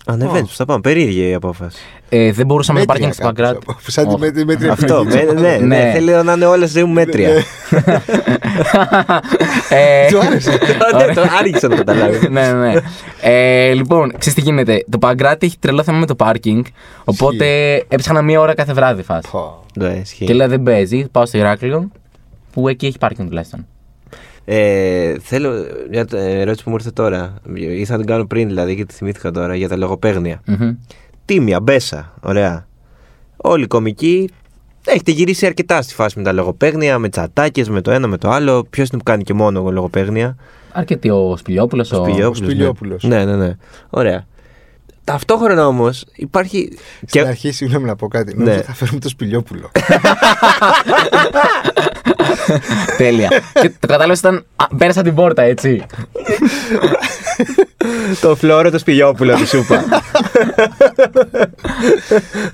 [SPEAKER 3] Ανεβαίνεις, που θα πάμε. Περίεργη η απόφαση.
[SPEAKER 1] Ε, δεν μπορούσαμε να
[SPEAKER 2] Μέτρια
[SPEAKER 1] πάρκινγκ στο
[SPEAKER 2] κάπως,
[SPEAKER 1] Παγκράτη.
[SPEAKER 2] από- Σαν τη
[SPEAKER 1] Όχι.
[SPEAKER 2] μέτρη- μέτρια
[SPEAKER 3] Αυτό,
[SPEAKER 2] εθνική
[SPEAKER 3] με-
[SPEAKER 2] της
[SPEAKER 3] ναι,
[SPEAKER 2] ομάδας.
[SPEAKER 3] ναι,
[SPEAKER 1] Ναι.
[SPEAKER 3] θέλω να είναι όλες ζωή μου μέτρια.
[SPEAKER 1] ε,
[SPEAKER 2] Του άρεσε.
[SPEAKER 3] Ναι, το άργησα να το καταλάβει.
[SPEAKER 1] ναι, ναι. Ε, λοιπόν, ξέρεις τι γίνεται. Το Παγκράτη έχει τρελό θέμα με το πάρκινγκ. Οπότε έψαχνα μία ώρα κάθε βράδυ φάση.
[SPEAKER 2] Πω.
[SPEAKER 3] Ναι, ισχύει.
[SPEAKER 1] Και λέω δεν παίζει, πάω στο Ηράκλειο που εκεί έχει πάρκινγκ τουλάχιστον.
[SPEAKER 3] Ε, θέλω μια ε, ερώτηση που μου ήρθε τώρα. Ήθελα να την κάνω πριν δηλαδή και τη θυμήθηκα τώρα για τα λογοπαίγνια.
[SPEAKER 1] Μμμ.
[SPEAKER 3] Τίμια, μπέσα, ωραία. Όλοι οι κομικοί έχετε γυρίσει αρκετά στη φάση με τα λογοπαίγνια, με τσατάκες, με το ένα με το άλλο. Ποιος είναι που κάνει και μόνο λογοπαίγνια;
[SPEAKER 1] Αρκετή ο Σπηλιόπουλος. Ο...
[SPEAKER 3] Σπηλιόπουλος,
[SPEAKER 2] Σπηλιόπουλος.
[SPEAKER 3] Ναι. ναι, ναι, ναι. Ωραία. Ταυτόχρονα όμως υπάρχει.
[SPEAKER 2] Στην αρχή, συγγνώμη να πω κάτι.
[SPEAKER 3] Ναι.
[SPEAKER 2] Νόμιζα θα φέρουμε το σπηλιόπουλο.
[SPEAKER 1] Τέλεια. και το κατάλαβες ήταν. Α, πέρασα την πόρτα, έτσι.
[SPEAKER 3] το φλόρο το σπηλιόπουλο τη σούπα.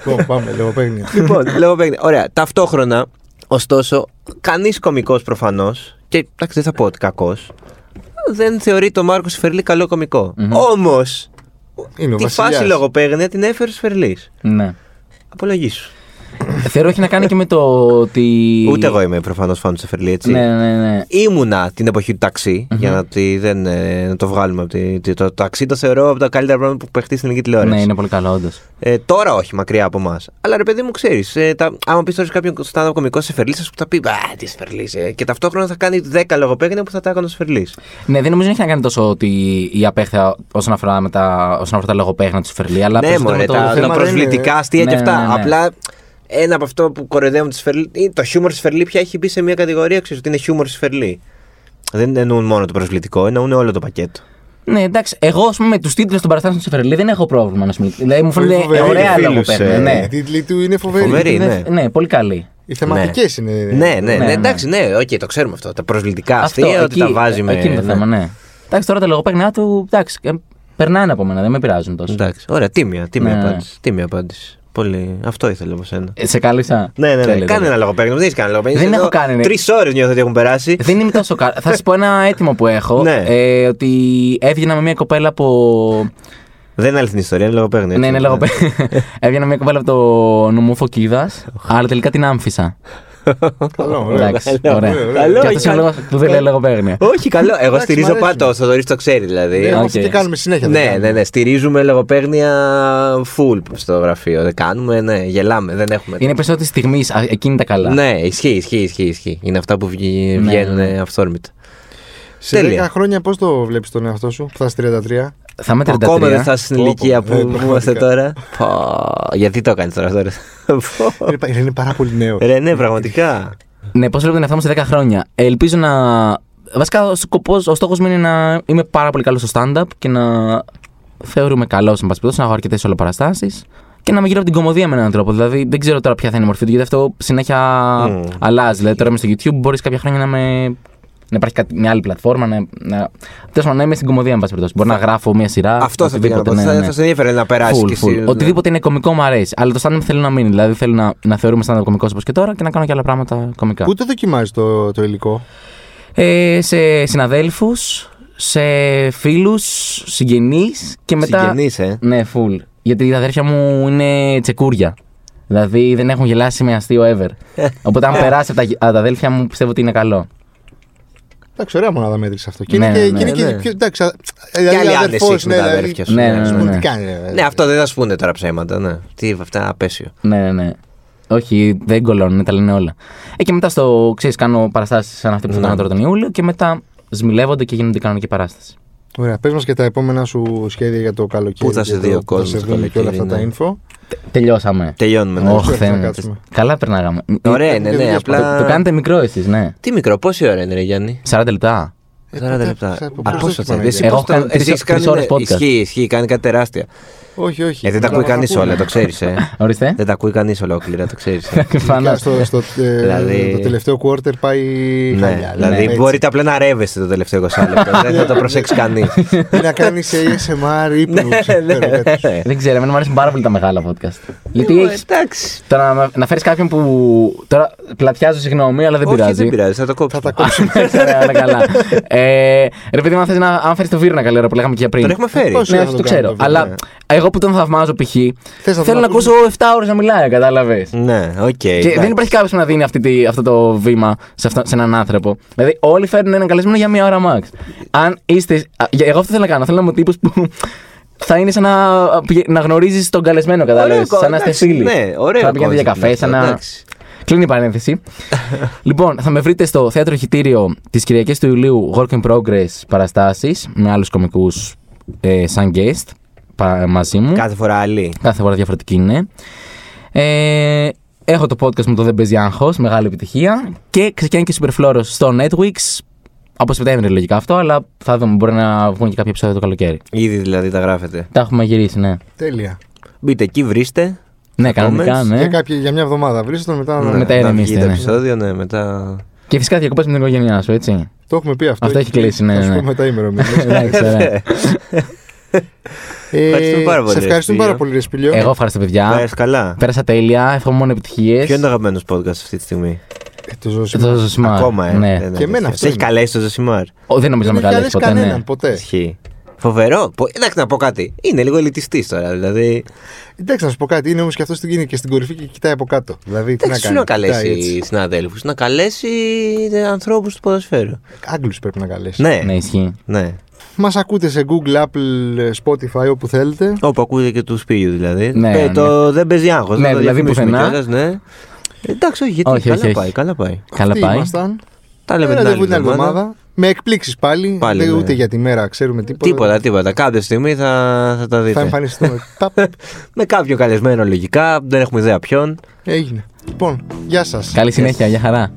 [SPEAKER 2] Λοιπόν, πάμε, λογοπαίγνια.
[SPEAKER 3] λοιπόν, λέω παίχνει. Ωραία. Ταυτόχρονα, ωστόσο, κανείς κωμικός προφανώς. Και εντάξει, δεν θα πω ότι κακός. Δεν θεωρεί τον Μάρκο Σφερλί καλό κωμικό. Όμως,
[SPEAKER 2] Είναι ο
[SPEAKER 3] τη
[SPEAKER 2] βασιλιάς.
[SPEAKER 3] φάση λογοπαίγνια την έφερε ο Σφερλί.
[SPEAKER 1] ναι.
[SPEAKER 3] Απολογήσου.
[SPEAKER 1] Θεωρώ έχει να κάνει και με το ότι.
[SPEAKER 3] Ούτε εγώ είμαι προφανώς φαν του Σεφερλί, έτσι.
[SPEAKER 1] Ναι, ναι, ναι.
[SPEAKER 3] Ήμουνα την εποχή του ταξι για να, τη, δεν, ε, να το βγάλουμε. Από τη, τη- το ταξί το θεωρώ από τα καλύτερα πράγματα που παιχτεί στην ελληνική τηλεόραση.
[SPEAKER 1] Ναι, είναι πολύ καλό, όντως.
[SPEAKER 3] Ε, τώρα όχι, μακριά από εμάς. Αλλά ρε παιδί μου, ξέρεις, ε, τα- άμα πεις τώρα σε κάποιον stand-up κωμικός Σεφερλί, θα σου θα πει Α, τι Σεφερλί. Ε, και ταυτόχρονα θα κάνει 10 λογοπαίγνια που θα τα έκανε ο Σεφερλί.
[SPEAKER 1] Ναι, δεν νομίζω να έχει να κάνει τόσο ότι η απέχθεια όσον αφορά, με τα, όσον αφορά τα λογοπαίγνα του Σφερλί, αλλά
[SPEAKER 3] Ναι,
[SPEAKER 1] περισσότερο
[SPEAKER 3] μωρέ,
[SPEAKER 1] με το
[SPEAKER 3] τα,
[SPEAKER 2] θέμα
[SPEAKER 3] τα
[SPEAKER 2] δεν
[SPEAKER 3] προσβλητικά
[SPEAKER 2] είναι-
[SPEAKER 3] αστεία
[SPEAKER 1] Ναι,
[SPEAKER 3] και αυτά.
[SPEAKER 1] ναι, ναι.
[SPEAKER 3] Απλά ένα από αυτό που κοροϊδεύουν τη Σφερλί. Το χιούμορ Σφερλί πια έχει μπει σε μια κατηγορία, ξέρεις ότι είναι χιούμορ Σφερλί. Δεν εννοούν μόνο το προσβλητικό, εννοούν όλο το πακέτο.
[SPEAKER 1] Ναι, εντάξει, εγώ ας πούμε, με τους τίτλους των παραστάσεων του Σεφερλί δεν έχω πρόβλημα να σου μιλήσω. Δηλαδή μου φαίνεται
[SPEAKER 2] φοβερή,
[SPEAKER 1] ωραία
[SPEAKER 3] φίλους,
[SPEAKER 1] λογοπαίγνια.
[SPEAKER 3] ε,
[SPEAKER 1] Ναι.
[SPEAKER 2] Οι τίτλοι του είναι φοβεροί.
[SPEAKER 3] Φοβεροί.
[SPEAKER 1] Δεν-
[SPEAKER 3] ναι.
[SPEAKER 1] ναι, πολύ καλή.
[SPEAKER 2] Οι θεματικές είναι.
[SPEAKER 3] Ναι, ναι, ναι,
[SPEAKER 1] ναι.
[SPEAKER 3] εντάξει, ναι, οκ, το ξέρουμε αυτό. Τα προσβλητικά
[SPEAKER 1] Αυτό,
[SPEAKER 3] αστεία, ότι
[SPEAKER 1] εκεί-
[SPEAKER 3] τα βάζει με.
[SPEAKER 1] Εκεί είναι το
[SPEAKER 3] ναι.
[SPEAKER 1] θέμα, ναι. Εντάξει, τώρα τα λογοπαίγνια του, εντάξει, ε, περνάνε από μένα, δεν με πειράζουν τόσο.
[SPEAKER 3] Εντάξει, ωραία, τίμια, τίμια
[SPEAKER 1] Ναι.
[SPEAKER 3] απάντηση. Τίμια απάντηση. Πολύ. Αυτό ήθελα από σένα.
[SPEAKER 1] Ε, Σε κάλυψα.
[SPEAKER 3] Ναι, ναι, ναι.
[SPEAKER 1] Τέλεια,
[SPEAKER 3] Κάνε
[SPEAKER 1] τέλεια.
[SPEAKER 3] ένα λογοπαίγνιο. Δεν έχει κάνει λογοπαίγνιο.
[SPEAKER 1] Δεν έχω κάνει, ναι.
[SPEAKER 3] Τρεις ώρες νιώθω ότι έχουν περάσει.
[SPEAKER 1] Δεν είμαι τόσο καλός. Θα σας πω ένα έτοιμο που έχω.
[SPEAKER 3] Ναι.
[SPEAKER 1] ε, ότι έβγαινα με μια κοπέλα από.
[SPEAKER 3] Δεν είναι αληθινή ιστορία, είναι λογοπαίγνιο.
[SPEAKER 1] Ναι,
[SPEAKER 3] έτσι.
[SPEAKER 1] είναι λογοπαίγνια. έβγαινα με μια κοπέλα από το νομό Φωκίδας, αλλά τελικά την άφησα.
[SPEAKER 2] Καλό, ωραίο.
[SPEAKER 1] Εντάξει,
[SPEAKER 3] Καλό,
[SPEAKER 1] ωραία.
[SPEAKER 2] ωραίο,
[SPEAKER 3] καλό,
[SPEAKER 1] Και αυτό είναι ο λόγος που δεν λέει λογοπαίγνια.
[SPEAKER 3] Όχι, καλό. Εγώ
[SPEAKER 2] Εντάξει,
[SPEAKER 3] στηρίζω
[SPEAKER 2] μ' αρέσει.
[SPEAKER 3] πάντα. Ο Θοδωρής το ξέρει δηλαδή.
[SPEAKER 2] Ναι,
[SPEAKER 1] οκ.
[SPEAKER 2] αυτό και κάνουμε συνέχεια. δεν
[SPEAKER 3] Ναι,
[SPEAKER 2] κάνουμε.
[SPEAKER 3] ναι, ναι. Στηρίζουμε λογοπαίγνια full στο γραφείο. Δεν κάνουμε, ναι. Γελάμε, δεν έχουμε.
[SPEAKER 1] Είναι περισσότερο της στιγμής, εκείνη τα καλά.
[SPEAKER 3] Ναι, ισχύει, ισχύει, ισχύει, ισχύει. Είναι αυτά που βγει-
[SPEAKER 1] Ναι,
[SPEAKER 3] βγαίνουν
[SPEAKER 1] ναι.
[SPEAKER 3] αυθόρμητα.
[SPEAKER 2] Σε
[SPEAKER 3] Τέλεια.
[SPEAKER 2] 10 χρόνια πώς το βλέπεις τον εαυτό σου, που θα είσαι 33.
[SPEAKER 1] Θα είμαι 33.
[SPEAKER 3] Ακόμα δεν φτάσεις στην
[SPEAKER 2] Πω,
[SPEAKER 3] ηλικία
[SPEAKER 2] πω,
[SPEAKER 3] που
[SPEAKER 2] ε,
[SPEAKER 3] που είμαστε
[SPEAKER 2] πραγματικά.
[SPEAKER 3] τώρα. Πω, Γιατί το κάνεις τώρα αυτό. ρε. Πω.
[SPEAKER 2] Είναι, πα- είναι πάρα πολύ νέο.
[SPEAKER 3] Ρε, ναι, πραγματικά.
[SPEAKER 1] Ναι, πώς βλέπω τον εαυτό μου σε 10 χρόνια. Ελπίζω να. Βασικά, ο, σκοπός, ο στόχος μου είναι να είμαι πάρα πολύ καλός στο stand-up και να θεωρούμε καλός, εν πάση περιπτώσει, να έχω αρκετές ολοπαραστάσει και να με γύρω από την κομμωδία με έναν τρόπο. Δηλαδή, δεν ξέρω τώρα ποια θα είναι η μορφή του, γιατί αυτό συνέχεια
[SPEAKER 3] Μμμ.
[SPEAKER 1] αλλάζει. Δηλαδή, τώρα είμαι στο YouTube, μπορείς κάποια χρόνια να με. Να υπάρχει κάτι, μια άλλη πλατφόρμα, να, να, τέλος πάντων, να είμαι στην κομμωδία, εν πάση περιπτώσει. Μπορεί να γράφω μια σειρά.
[SPEAKER 3] Αυτό θα πήγα να πω.
[SPEAKER 1] οτιδήποτε, ναι,
[SPEAKER 3] Θα
[SPEAKER 1] ναι.
[SPEAKER 3] θα σε ενδιαφέρει να περάσεις
[SPEAKER 1] Full,
[SPEAKER 3] κι
[SPEAKER 1] full.
[SPEAKER 3] εσύ. ναι.
[SPEAKER 1] Οτιδήποτε είναι κωμικό μου αρέσει. Αλλά το stand-up θέλω να μείνει. Δηλαδή θέλω να, να θεωρούμε stand-up κωμικός όπως και τώρα και να κάνω και άλλα πράγματα κωμικά.
[SPEAKER 2] Πού το δοκιμάζεις το, το υλικό;
[SPEAKER 1] Ε, σε συναδέλφους, σε φίλους, συγγενείς και μετά.
[SPEAKER 3] Συγγενείς, ε.
[SPEAKER 1] Ναι, full. Γιατί τα αδέρφια μου είναι τσεκούρια. Δηλαδή δεν έχουν γελάσει με αστείο ever. Οπότε αν περάσει από τα, από τα αδέλφια μου πιστεύω ότι είναι καλό.
[SPEAKER 2] Εντάξει, ωραία μονάδα μέτρηση αυτό. Και
[SPEAKER 1] Ναι,
[SPEAKER 2] είναι και,
[SPEAKER 1] ναι,
[SPEAKER 2] και είναι και
[SPEAKER 3] ναι.
[SPEAKER 2] πιο. Εντάξει, α-
[SPEAKER 3] Και
[SPEAKER 2] δηλαδή
[SPEAKER 3] άλλη
[SPEAKER 2] αδερφός,
[SPEAKER 3] άνεση με
[SPEAKER 2] ναι,
[SPEAKER 3] τα
[SPEAKER 2] δηλαδή,
[SPEAKER 3] αδέρφια σου.
[SPEAKER 1] Ναι, ναι,
[SPEAKER 2] ας
[SPEAKER 1] ναι,
[SPEAKER 2] πούμε,
[SPEAKER 1] ναι.
[SPEAKER 2] τι κάνει. ρε.
[SPEAKER 3] Ναι, αυτό δεν θα σου πούνε τώρα ψέματα. Ναι. Τι αυτά, απέσιο.
[SPEAKER 1] Ναι, ναι, ναι. Όχι, δεν κολλώνουν, τα λένε όλα. Ε, και μετά στο ξέρεις, κάνω παραστάσεις σαν αυτή που θα
[SPEAKER 3] Ναι.
[SPEAKER 1] κάνω τώρα τον Ιούλιο και μετά σμιλεύονται και γίνονται κανονική παράσταση.
[SPEAKER 2] Ωραία, πες μας και τα επόμενα σου σχέδια για το καλοκαίρι.
[SPEAKER 3] Πού θα σε
[SPEAKER 2] και το-
[SPEAKER 3] δει ο
[SPEAKER 2] που θα
[SPEAKER 3] κόσμος
[SPEAKER 2] σε
[SPEAKER 3] το
[SPEAKER 2] δουν και όλα αυτά
[SPEAKER 3] καλοκαίρι,
[SPEAKER 2] τα info.
[SPEAKER 1] Τελειώσαμε.
[SPEAKER 3] Τελειώνουμε. ναι.
[SPEAKER 1] Όχι,
[SPEAKER 2] θα
[SPEAKER 1] Θεέ μου,
[SPEAKER 2] κάτσουμε.
[SPEAKER 1] Καλά περνάγαμε.
[SPEAKER 3] Ωραία είναι,
[SPEAKER 2] και
[SPEAKER 3] ναι.
[SPEAKER 2] δουλειές
[SPEAKER 3] Απλά.
[SPEAKER 1] Το, το κάνετε μικρό εσείς, ναι.
[SPEAKER 3] Τι μικρό, πόση ώρα είναι, ρε Γιάννη;
[SPEAKER 1] 40 λεπτά.
[SPEAKER 3] 40
[SPEAKER 2] ποτέ-
[SPEAKER 3] λεπτά.
[SPEAKER 2] σε-
[SPEAKER 3] Α,
[SPEAKER 2] πώς
[SPEAKER 3] πόσο
[SPEAKER 2] το
[SPEAKER 3] θα
[SPEAKER 2] είπαμε,
[SPEAKER 3] Εσύ
[SPEAKER 2] για-
[SPEAKER 1] Εγώ
[SPEAKER 3] πώς το-
[SPEAKER 1] έχω κάνει
[SPEAKER 3] εσύ
[SPEAKER 1] τρεις-
[SPEAKER 3] έχεις κάνει-
[SPEAKER 1] τρεις ώρες podcast.
[SPEAKER 3] Ισχύει, ισχύει, κάνει κάτι τεράστια.
[SPEAKER 2] Όχι, όχι.
[SPEAKER 3] Γιατί δεν τα ακούει
[SPEAKER 2] Μπράβο,
[SPEAKER 3] κανείς
[SPEAKER 2] ακούνε.
[SPEAKER 3] όλα, το ξέρεις. Ε.
[SPEAKER 1] Ορίστε.
[SPEAKER 3] Δεν τα ακούει κανείς ολόκληρα, το ξέρεις.
[SPEAKER 1] Φανά.
[SPEAKER 2] Στο, στο, ε,
[SPEAKER 3] Δηλαδή-
[SPEAKER 2] το τελευταίο quarter πάει
[SPEAKER 3] ναι,
[SPEAKER 2] χάλια.
[SPEAKER 3] δηλαδή
[SPEAKER 2] έτσι.
[SPEAKER 3] μπορείτε απλά να ρεύεστε το τελευταίο 20 λεπτό. δεν θα το προσέξει κανείς.
[SPEAKER 2] Ή να κάνεις ASMR ύπνου.
[SPEAKER 3] Ναι,
[SPEAKER 2] ξέρω, κάτι.
[SPEAKER 1] Δεν ξέρω, εμένα μου αρέσουν πάρα πολύ τα μεγάλα podcast. Γιατί έχει.
[SPEAKER 3] Εντάξει.
[SPEAKER 1] Τώρα να, να φέρεις κάποιον που. Τώρα πλατιάζω, συγγνώμη, αλλά δεν
[SPEAKER 3] Όχι,
[SPEAKER 1] πειράζει.
[SPEAKER 3] δεν πειράζει, θα το
[SPEAKER 2] Θα
[SPEAKER 3] κόψω.
[SPEAKER 2] τα κόψουμε.
[SPEAKER 1] Ωραία, όλα καλά. Ε, ρε παιδί μου, αν θες να αν φέρεις το Βύρωνα καλή ώρα που λέγαμε και πριν.
[SPEAKER 3] Τον έχουμε φέρει.
[SPEAKER 2] Πώς
[SPEAKER 1] Ναι,
[SPEAKER 2] να
[SPEAKER 1] όχι,
[SPEAKER 2] το
[SPEAKER 1] το
[SPEAKER 2] κάνουμε
[SPEAKER 1] ξέρω.
[SPEAKER 2] το
[SPEAKER 1] Αλλά
[SPEAKER 2] Βίρνα;
[SPEAKER 1] εγώ που τον θαυμάζω π.χ.
[SPEAKER 2] Θες να
[SPEAKER 1] θέλω
[SPEAKER 2] τον
[SPEAKER 1] να ακούσω 7 ώρες να μιλάει, κατάλαβες.
[SPEAKER 3] Ναι, οκ.
[SPEAKER 1] Και δεν υπάρχει κάποιος που να δίνει αυτή τη, αυτό το βήμα σε, αυτό, σε έναν άνθρωπο. Δηλαδή, όλοι φέρνουν έναν καλεσμένο για μία ώρα max. Αν είστε. α, για- Εγώ αυτό θέλω να κάνω. Θέλω να είμαι ο τύπος που θα είναι σαν να, πηγε- να γνωρίζεις τον καλεσμένο, κατάλαβες.
[SPEAKER 3] Ωραίο,
[SPEAKER 1] Σαν να είστε
[SPEAKER 3] εντάξει,
[SPEAKER 1] φίλοι.
[SPEAKER 3] ναι, ωραίο
[SPEAKER 1] Σαν να πηγαίνετε για
[SPEAKER 3] concept
[SPEAKER 1] καφέ,
[SPEAKER 3] αυτό,
[SPEAKER 1] σαν να.
[SPEAKER 3] εντάξει.
[SPEAKER 1] Κλείνει η παρένθεση. λοιπόν, θα με βρείτε στο θέατρο Χιτήριο τις Κυριακές του Ιουλίου Work in Progress παραστάσεις με άλλους κομικούς ε, σαν guest πα- μαζί μου.
[SPEAKER 3] Κάθε φορά άλλη.
[SPEAKER 1] Κάθε φορά διαφορετική είναι. Ε, έχω το podcast μου το Δεν Παίζει Άγχος, μεγάλη επιτυχία. Και ξεκινάει και Superfloros στο Netflix Από Σεπτέμβριο λογικά αυτό, αλλά θα δούμε. Μπορεί να βγουν και κάποια επεισόδια το καλοκαίρι.
[SPEAKER 3] Ήδη δηλαδή τα γράφετε.
[SPEAKER 1] Τα έχουμε γυρίσει, ναι.
[SPEAKER 2] Τέλεια.
[SPEAKER 3] Μπείτε εκεί, βρίστε.
[SPEAKER 1] Ναι, κανονικά,
[SPEAKER 3] comments.
[SPEAKER 1] ναι.
[SPEAKER 2] Για, κάποια, για μια εβδομάδα βρίσκεται μετά να.
[SPEAKER 1] Ναι. Μετά
[SPEAKER 3] να
[SPEAKER 1] ηρεμήστε,
[SPEAKER 3] βγει το
[SPEAKER 1] ναι.
[SPEAKER 3] επεισόδιο, ναι, μετά.
[SPEAKER 1] Και φυσικά διακοπές με την οικογένειά σου, έτσι.
[SPEAKER 2] Το έχουμε πει αυτό.
[SPEAKER 1] Αυτό έχει κλείσει, ναι,
[SPEAKER 2] Θα σου
[SPEAKER 1] ναι.
[SPEAKER 2] πω μετά ημερομηνία.
[SPEAKER 1] Εντάξει, ωραία.
[SPEAKER 3] Ευχαριστούμε πάρα πολύ,
[SPEAKER 2] Σε ευχαριστούμε
[SPEAKER 3] Ρεσπίλιο.
[SPEAKER 2] πάρα πολύ, Ρεσπίλιο.
[SPEAKER 1] Εγώ ευχαριστώ, παιδιά.
[SPEAKER 3] Πέρασε καλά.
[SPEAKER 1] Πέρασα τέλεια. Εύχομαι μόνο επιτυχίες.
[SPEAKER 3] Ποιο είναι το αγαπημένος podcast αυτή τη στιγμή.
[SPEAKER 2] Ε, το ζώσιμο.
[SPEAKER 1] Το Ζωσιμάρ.
[SPEAKER 3] Ακόμα, ε.
[SPEAKER 1] Ναι.
[SPEAKER 3] Δεν
[SPEAKER 2] Και εμένα
[SPEAKER 3] αλήθεια.
[SPEAKER 2] αυτό
[SPEAKER 3] Σε έχει
[SPEAKER 2] είναι.
[SPEAKER 3] καλέσει το Ζωσιμάρ.
[SPEAKER 1] Ο, δεν νομίζω να με
[SPEAKER 2] Δεν
[SPEAKER 1] καλέσει
[SPEAKER 2] έχει
[SPEAKER 1] ποτέ.
[SPEAKER 2] κανέναν
[SPEAKER 1] Ναι.
[SPEAKER 2] ποτέ.
[SPEAKER 3] Ισχύει. Φοβερό. Πο- Εντάξει, να πω κάτι. Είναι λίγο ελιτιστής τώρα. Δηλαδή.
[SPEAKER 2] Εντάξει, να σου πω κάτι. Είναι όμως και αυτός στην και στην κορυφή και κοιτάει από κάτω. Δηλαδή, τι να
[SPEAKER 3] Εντάξει, σου να
[SPEAKER 2] κάνει. κοιτάει
[SPEAKER 3] καλέσει
[SPEAKER 2] έτσι.
[SPEAKER 3] συναδέλφους, να καλέσει ανθρώπους του ποδοσφαίρου.
[SPEAKER 2] Άγγλους πρέπει να καλέσει.
[SPEAKER 3] Ναι,
[SPEAKER 1] Ναι, ισχύει.
[SPEAKER 3] ναι.
[SPEAKER 2] Μας ακούτε σε Google, Apple, Spotify, όπου θέλετε.
[SPEAKER 3] Όπου ακούτε και τους σπίτι δηλαδή.
[SPEAKER 1] Ναι,
[SPEAKER 3] Ε,
[SPEAKER 1] ναι.
[SPEAKER 3] το δεν παίζει άγχος.
[SPEAKER 1] Ναι, δηλαδή πουθενά.
[SPEAKER 3] Ναι. Εντάξει, όχι, γιατί
[SPEAKER 1] Όχι,
[SPEAKER 3] καλά
[SPEAKER 1] όχι, όχι.
[SPEAKER 3] πάει, καλά πάει.
[SPEAKER 1] Καλά
[SPEAKER 2] Αυτοί
[SPEAKER 1] πάει.
[SPEAKER 2] ήμασταν.
[SPEAKER 3] Τα λέμε την
[SPEAKER 2] Ραντεβού
[SPEAKER 3] άλλη
[SPEAKER 2] την άλλη
[SPEAKER 3] εβδομάδα.
[SPEAKER 2] εβδομάδα. Με εκπλήξεις πάλι.
[SPEAKER 3] Πάλι,
[SPEAKER 2] Δεν-
[SPEAKER 3] ναι.
[SPEAKER 2] Ούτε για τη μέρα ξέρουμε τίποτα.
[SPEAKER 3] Τίποτα, τίποτα. Κάποια στιγμή θα, θα τα
[SPEAKER 2] Θα
[SPEAKER 3] δείτε.
[SPEAKER 2] εμφανιστούμε. Παπ.
[SPEAKER 3] Με κάποιο καλεσμένο λογικά, δεν έχουμε ιδέα ποιον.
[SPEAKER 2] Έγινε. Λοιπόν, γεια σας.
[SPEAKER 1] Καλή συνέχεια, για χαρά.